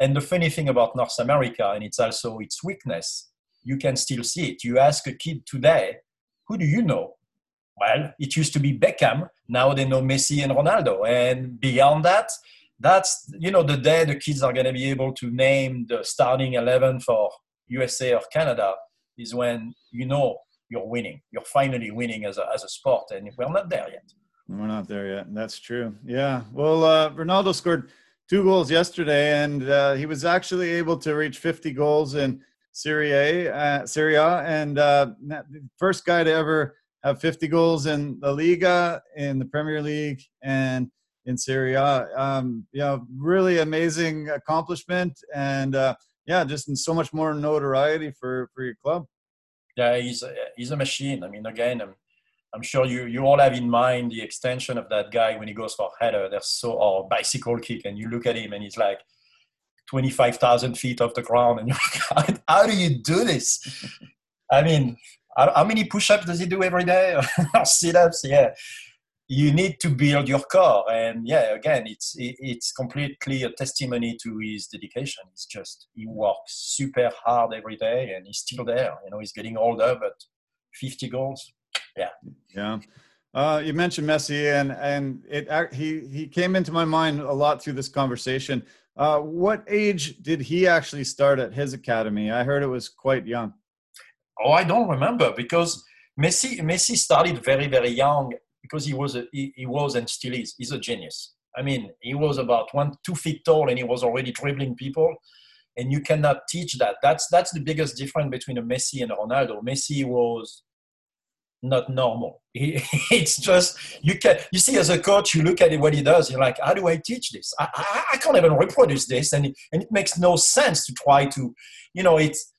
And the funny thing about North America, and it's also its weakness, you can still see it. You ask a kid today, who do you know? Well, it used to be Beckham. Now they know Messi and Ronaldo. And beyond that, that's you know the day the kids are going to be able to name the starting 11 for USA or Canada is when you know you're winning. You're finally winning as a, as a sport, and we're not there yet. We're not there yet. That's true. Yeah. Well, uh, Ronaldo scored two goals yesterday, and uh, he was actually able to reach 50 goals in Serie A, uh, Serie A, and uh, first guy to ever have 50 goals in the Liga, in the Premier League, and in Serie A. Um, you know, really amazing accomplishment, and uh, yeah, just so much more notoriety for for your club yeah, he's a, he's a machine. I mean, again, I'm, I'm sure you, you all have in mind the extension of that guy when he goes for header. There's so or bicycle kick, and you look at him, and he's like 25,000 feet off the ground, and you're [LAUGHS] like, how, do you do this? I mean, how, how many push-ups does he do every day? [LAUGHS] Sit-ups, yeah you need to build your core and yeah again it's it's completely a testimony to his dedication it's just he works super hard every day and he's still there you know he's getting older but 50 goals yeah yeah uh, you mentioned Messi, and and it he he came into my mind a lot through this conversation. Uh, what age did he actually start at his academy? I heard it was quite young. Oh, I don't remember because Messi Messi started very very young because he was a, he, he was and still is he's a genius. I mean, he was about one two feet tall and he was already dribbling people, and you cannot teach that. That's that's the biggest difference between a Messi and a Ronaldo. Messi was not normal. He, [LAUGHS] it's just you can you see as a coach, you look at it, what he does. You're like, how do I teach this? I, I, I can't even reproduce this, and and it makes no sense to try to, you know, it's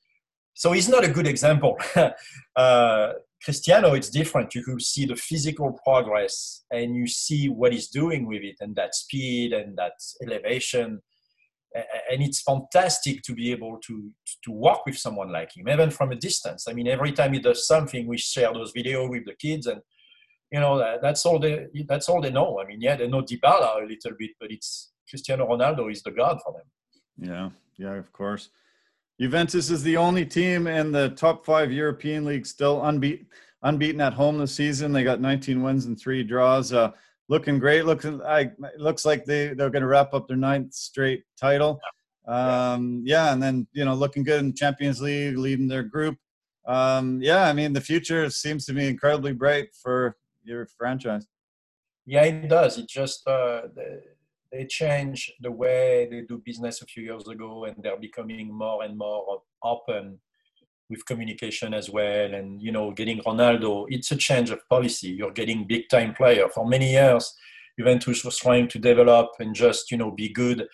so he's not a good example. [LAUGHS] uh, Cristiano, it's different. You could see the physical progress and you see what he's doing with it and that speed and that elevation. And it's fantastic to be able to, to work with someone like him, even from a distance. I mean, every time he does something, we share those videos with the kids and you know that, that's all they that's all they know. I mean, yeah, they know Dybala a little bit, but it's Cristiano Ronaldo is the god for them. Yeah, yeah, of course. Juventus is the only team in the top five European league still unbeaten, unbeaten at home this season. They got 19 wins and three draws. Uh, looking great. Looking, I looks like they they're going to wrap up their ninth straight title. Um, yeah, and then you know looking good in the Champions League, leading their group. Um, yeah, I mean the future seems to be incredibly bright for your franchise. Yeah, it does. It just uh, they changed the way they do business a few years ago and they're becoming more and more open with communication as well. And you know getting ronaldo it's a change of policy. You're getting big time player. For many years juventus was trying to develop and just you know be good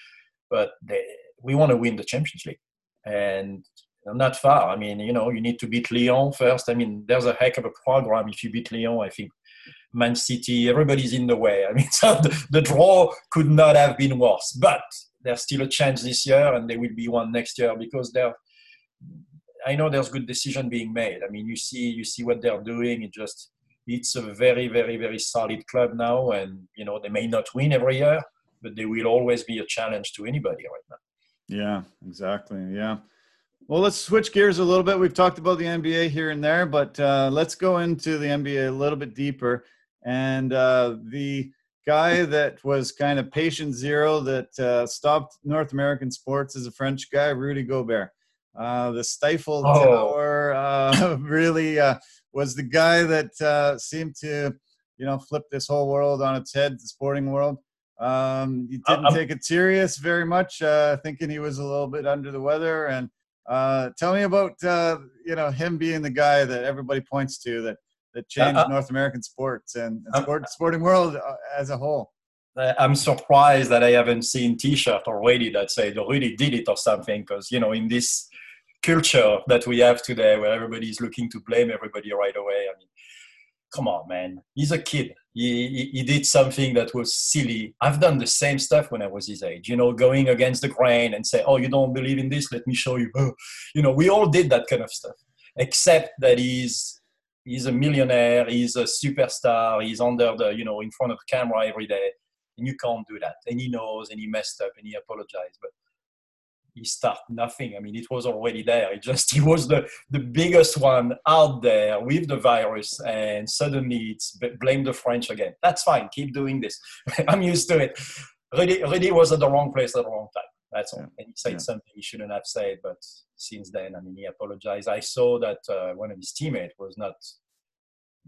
but they, we want to win the champions league. And not far. I mean you know you need to beat lyon first. I mean there's a heck of a program. If you beat lyon i think Man City, everybody's in the way. I mean, [LAUGHS] so the, the, draw could not have been worse. But there's still a chance this year, and there will be one next year because there. I know there's good decision being made. I mean, you see, you see what they're doing. It just, it's a very, very, very solid club now, and you know they may not win every year, but they will always be a challenge to anybody right now. Yeah, exactly. Yeah. Well, let's switch gears a little bit. We've talked about the NBA here and there, but uh, let's go into the NBA a little bit deeper. And uh, the guy that was kind of patient zero that uh, stopped North American sports is a French guy, Rudy Gobert. Uh, the Stifle oh. tower uh, [LAUGHS] really uh, was the guy that seemed to, you know, flip this whole world on its head, the sporting world. Um, he didn't I'm, take it serious very much, thinking he was a little bit under the weather and uh, tell me about uh, you know him being the guy that everybody points to that that changed uh, North American sports and, and sport, sporting world uh, as a whole. I'm surprised that I haven't seen T-shirt already that say they really did it or something because you know in this culture that we have today where everybody is looking to blame everybody right away. I mean, come on, man. He's a kid. He, he, did something that was silly. I've done the same stuff when I was his age, you know, going against the grain and say, oh, you don't believe in this? Let me show you. [LAUGHS] You know, we all did that kind of stuff, except that he's, he's a millionaire, he's a superstar, he's under the, you know, in front of the camera every day. And you can't do that. And he knows and he messed up and he apologized. But he start nothing. I mean, it was already there. It just [LAUGHS] he was the the biggest one out there with the virus, and suddenly it's blame the French again. That's fine. Keep doing this. [LAUGHS] I'm used to it. Rudy, Rudy was at the wrong place at the wrong time. That's all. Yeah. And he said yeah. something he shouldn't have said, but since then, I mean, he apologized. I saw that uh, one of his teammates was not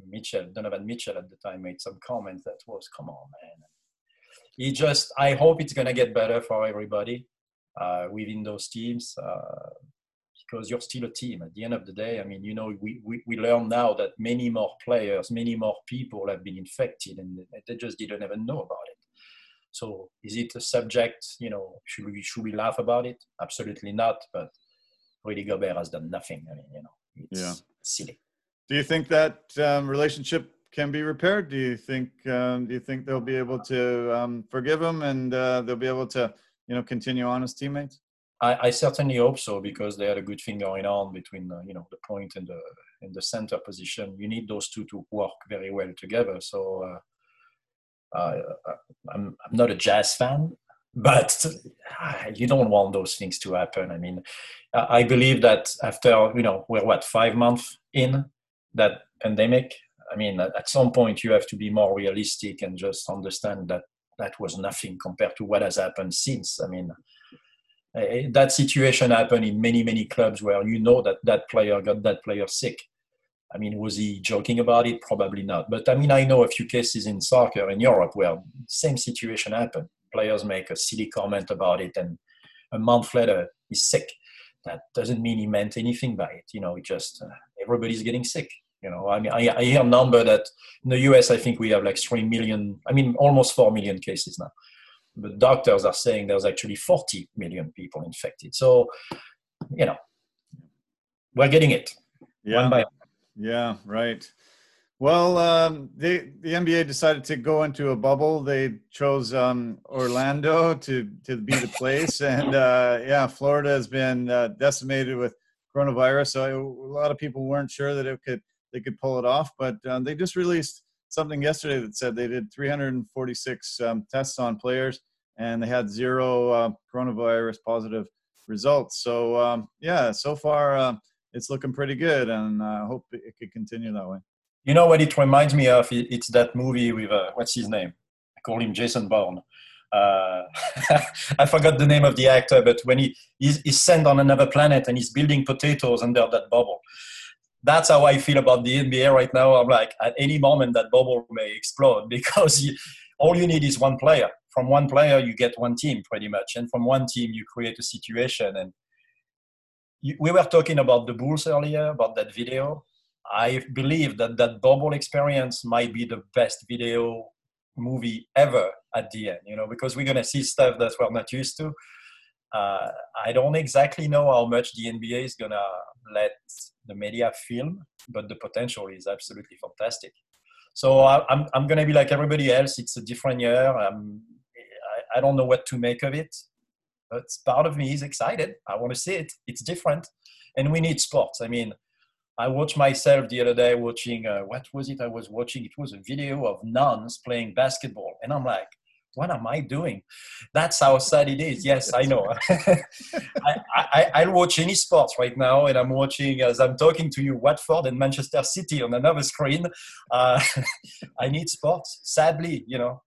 Mitchell, Donovan Mitchell at the time, made some comments that was, come on, man. He just, I hope it's going to get better for everybody within those teams uh, because you're still a team at the end of the day. I mean you know we, we, we learn now that many more players many more people have been infected and they just didn't even know about it. So is it a subject you know should we should we laugh about it? Absolutely not but Rudy Gobert has done nothing. I mean you know it's yeah. silly. Do you think that um, relationship can be repaired? Do you think um, do you think they'll be able to um, forgive him and uh, they'll be able to you know continue on as teammates? I, I, certainly hope so because they had a good thing going on between the, you know the point and the in the center position. You need those two to work very well together. So uh, uh, I'm I'm not a jazz fan, [LAUGHS] but you don't want those things to happen. I mean, I believe that after you know we're what five months in that pandemic. I mean, at some point you have to be more realistic and just understand that that was nothing compared to what has happened since. I mean, that situation happened in many, many clubs where you know that that player got that player sick. I mean, was he joking about it? Probably not. But I mean, I know a few cases in soccer in Europe where same situation happened. Players make a silly comment about it, and a month later he's sick. That doesn't mean he meant anything by it. You know, it just uh, everybody's getting sick. You know, I mean, I, I hear a number that in the US, I think we have like 3 million, I mean, almost 4 million cases now. But doctors are saying there's actually 40 million people infected. So, you know, we're getting it. Yeah. Yeah, right. Well, um, they, the NBA decided to go into a bubble. They chose um, Orlando to to be the place, [LAUGHS] and uh, yeah, Florida has been uh, decimated with coronavirus. So a lot of people weren't sure that it could they could pull it off, but um, they just released something yesterday that said they did 346 um, tests on players, and they had zero uh, coronavirus positive results. So um, yeah, so far uh, it's looking pretty good, and I hope it could continue that way. You know what it reminds me of? It's that movie with uh, what's his name? I call him Jason Bourne. Uh, [LAUGHS] I forgot the name of the actor, but when he he's, he's sent on another planet and he's building potatoes under that bubble. That's how I feel about the NBA right now. I'm like, at any moment that bubble may explode [LAUGHS] because you, all you need is one player. From one player, you get one team pretty much, and from one team, you create a situation. And you, we were talking about the Bulls earlier about that video I believe that that bubble experience might be the best video movie ever at the end, you know, because we're going to see stuff that we're not used to. Uh, I don't exactly know how much the NBA is going to let the media film, but the potential is absolutely fantastic. So I, am I'm, I'm going to be like everybody else. It's a different year. I'm, I, I don't know what to make of it, but part of me is excited. I want to see it. It's different. And we need sports. I mean, I watched myself the other day watching, uh, what was it I was watching? It was a video of nuns playing basketball. And I'm like, what am I doing? That's how sad it is. Yes, I know. [LAUGHS] [LAUGHS] I, I, I watch any sports right now, and I'm watching, as I'm talking to you, Watford and Manchester City on another screen. Uh, [LAUGHS] I need sports, sadly, you know.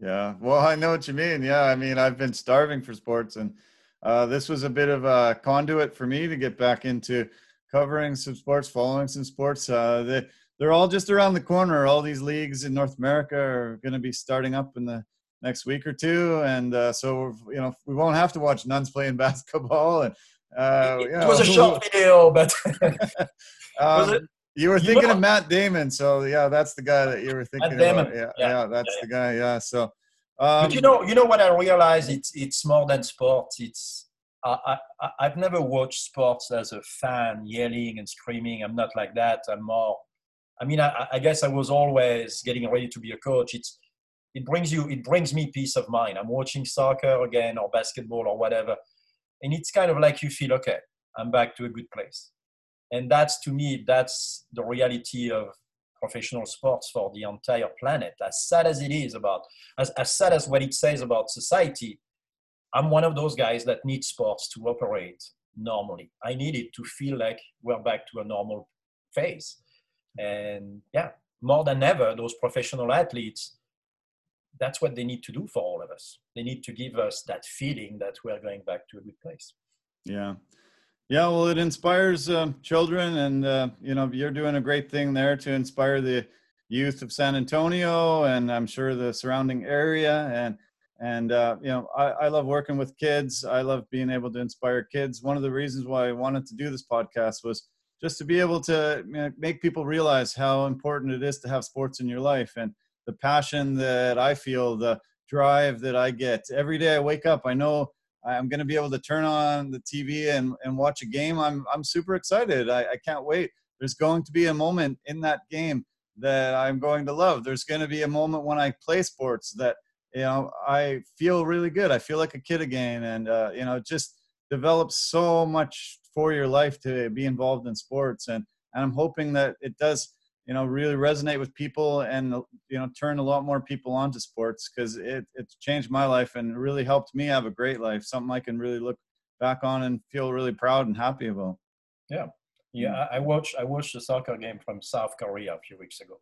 yeah, well, I know what you mean. Yeah, I mean, I've been starving for sports, and uh, this was a bit of a conduit for me to get back into covering some sports, following some sports. Uh, they they're all just around the corner. All these leagues in North America are going to be starting up in the next week or two, and uh, so you know we won't have to watch nuns playing [LAUGHS] basketball. And uh, it, it was a short video, but [LAUGHS] um, you were thinking of Matt Damon, so yeah, that's the guy that you were thinking about. Yeah, yeah, yeah that's yeah, the guy. Yeah, so. Um, but you know, you know what I realize? It's it's more than sports. It's I, I I've never watched sports as a fan yelling and screaming. I'm not like that. I'm more. I mean, I, I, guess I was always getting ready to be a coach. It's it brings you it brings me peace of mind. I'm watching soccer again or basketball or whatever, and it's kind of like you feel okay. I'm back to a good place, and that's to me that's the reality of professional sports for the entire planet. As sad as it is about as, as sad as what it says about society, I'm one of those guys that need sports to operate normally. I need it to feel like we're back to a normal phase. And yeah, more than ever, those professional athletes, that's what they need to do for all of us. They need to give us that feeling that we're going back to a good place. Yeah. Yeah, well, it inspires uh, children, and uh, you know you're doing a great thing there to inspire the youth of San Antonio, and I'm sure the surrounding area. And and uh, you know I, I, love working with kids i love being able to inspire kids one of the reasons why i wanted to do this podcast was just to be able to you know, make people realize how important it is to have sports in your life. And the passion that i feel the drive that i get. Every day i wake up i know i'm going to be able to turn on the tv and, and watch a game. I'm, I'm super excited. I, I can't wait. There's going to be a moment in that game that i'm going to love. There's going to be a moment when i play sports that you know, I feel really good. I feel like a kid again, and uh, you know, just develops so much for your life to be involved in sports, and and I'm hoping that it does, you know, really resonate with people, and you know, turn a lot more people onto sports because it it's changed my life and really helped me have a great life, something I can really look back on and feel really proud and happy about. Yeah, yeah. Mm. I watched I watched a soccer game from South Korea a few weeks ago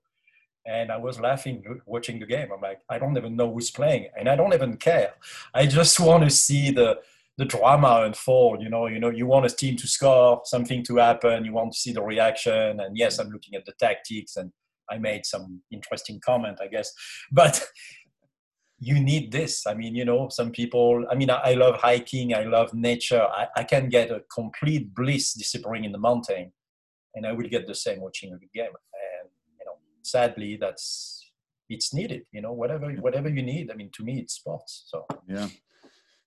and I was laughing watching the game. I'm like, I don't even know who's playing, and I don't even care. I just [LAUGHS] want to see the the drama unfold. You know, you know, you want a team to score, something to happen. You want to see the reaction, and yes, I'm looking at the tactics, and I made some interesting comment, I guess, but. [LAUGHS] You need this. I mean, you know, some people. I mean, I, I love hiking. I love nature. I, I can get a complete bliss disappearing in the mountain, and I will get the same watching a game And you know, sadly that's it's needed you know whatever whatever you need i mean to me it's sports so yeah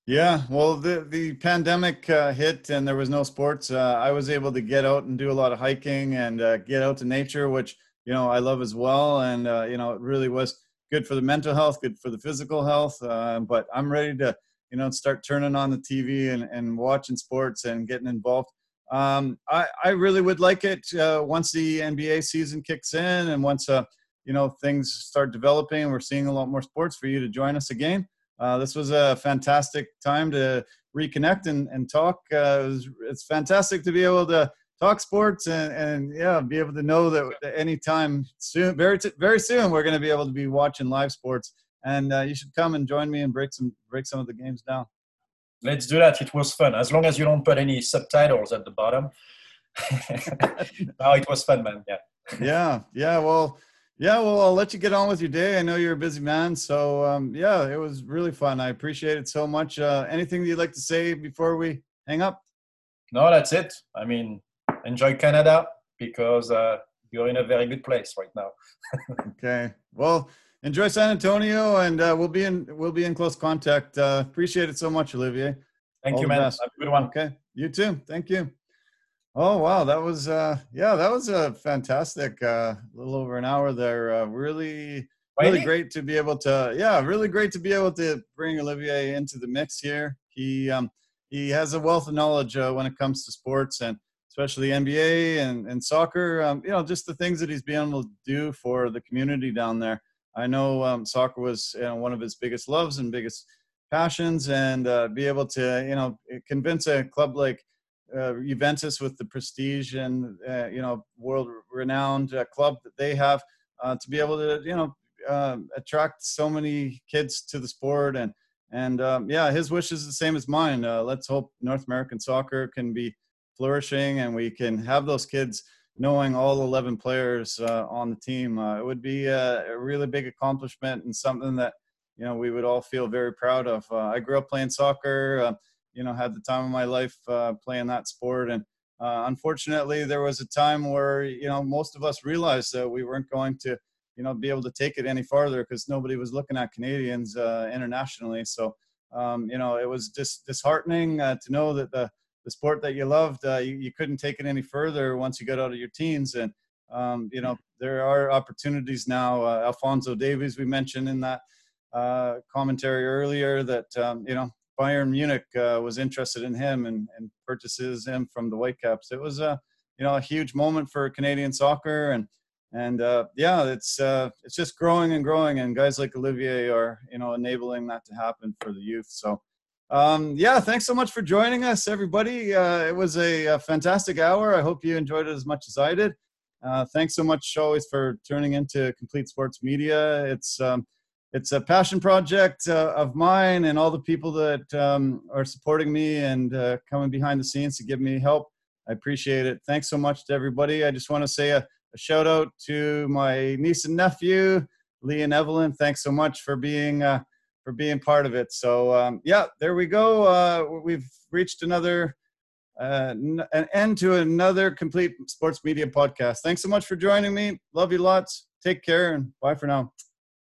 Yeah, well, the the pandemic uh, hit and there was no sports. Uh, I was able to get out and do a lot of hiking and uh, get out to nature, which you know I love as well. And uh, you know, it really was good for the mental health, good for the physical health. Uh, but I'm ready to you know start turning on the TV and, and watching sports and getting involved. Um, I I really would like it uh, once the NBA season kicks in and once you know things start developing. We're seeing a lot more sports for you to join us again. Uh, this was a fantastic time to reconnect and, and talk. Uh, it was, it's fantastic to be able to talk sports and, and yeah, be able to know that anytime soon, very very soon, we're going to be able to be watching live sports. And uh, you should come and join me and break some break some of the games down. Let's do that. It was fun. As long as you don't put any subtitles at the bottom. [LAUGHS] [LAUGHS] no, it was fun, man. Yeah. yeah. Yeah. Well yeah, well, I'll let you get on with your day. I know you're a busy man, so um, yeah, it was really fun. I appreciate it so much. Uh, anything you'd like to say before we hang up? No, that's it. I mean, enjoy Canada because uh, you're in a very good place right now. [LAUGHS] okay. Well, enjoy San Antonio, and uh, we'll be in we'll be in close contact. Uh, appreciate it so much, Olivier. Thank All you, man. Have a good one. Okay. You too. Thank you. Oh wow, that was uh yeah, that was a fantastic uh little over an hour there. Uh, really really great to be able to yeah, really great to be able to bring Olivier into the mix here. He um he has a wealth of knowledge uh, when it comes to sports and especially NBA and, and soccer. Um, you know, just the things that he's been able to do for the community down there. I know um, soccer was you know, one of his biggest loves and biggest passions, and uh, be able to you know convince a club like uh, Juventus with the prestige and uh, you know world renowned uh, club that they have uh, to be able to you know um, attract so many kids to the sport and and um, yeah his wish is the same as mine. Uh, let's hope north american soccer can be flourishing and we can have those kids knowing all 11 players uh, on the team. It would be a, a, really big accomplishment and something that you know we would all feel very proud of. I grew up playing soccer you know had the time of my life uh, playing that sport. And uh, unfortunately there was a time where you know most of us realized that we weren't going to you know be able to take it any farther because nobody was looking at canadians uh, internationally. So um, you know it was just disheartening uh, to know that the the sport that you loved uh, you, you couldn't take it any further once you got out of your teens. And um, you know there are opportunities now uh, alfonso davies we mentioned in that commentary earlier that um, you know Bayern Munich uh, was interested in him and, and purchases him from the Whitecaps. It was a you know a huge moment for Canadian soccer and and uh, yeah, it's uh, it's just growing and growing, and guys like Olivier are you know enabling that to happen for the youth. So um, yeah, thanks so much for joining us, everybody. Uh, it was a, a, fantastic hour. I hope you enjoyed it as much as I did. Uh, thanks so much always for turning into Complete Sports Media. It's um, it's a passion project uh, of mine and all the people that um, are supporting me and uh, coming behind the scenes to give me help. I appreciate it. Thanks so much to everybody. I just want to say a, a shout out to my niece and nephew, Lee and Evelyn. Thanks so much for being uh, for being part of it. So um, yeah, there we go. Uh, we've reached another uh, an end to another complete sports media podcast. Thanks so much for joining me. Love you lots. Take care and bye for now.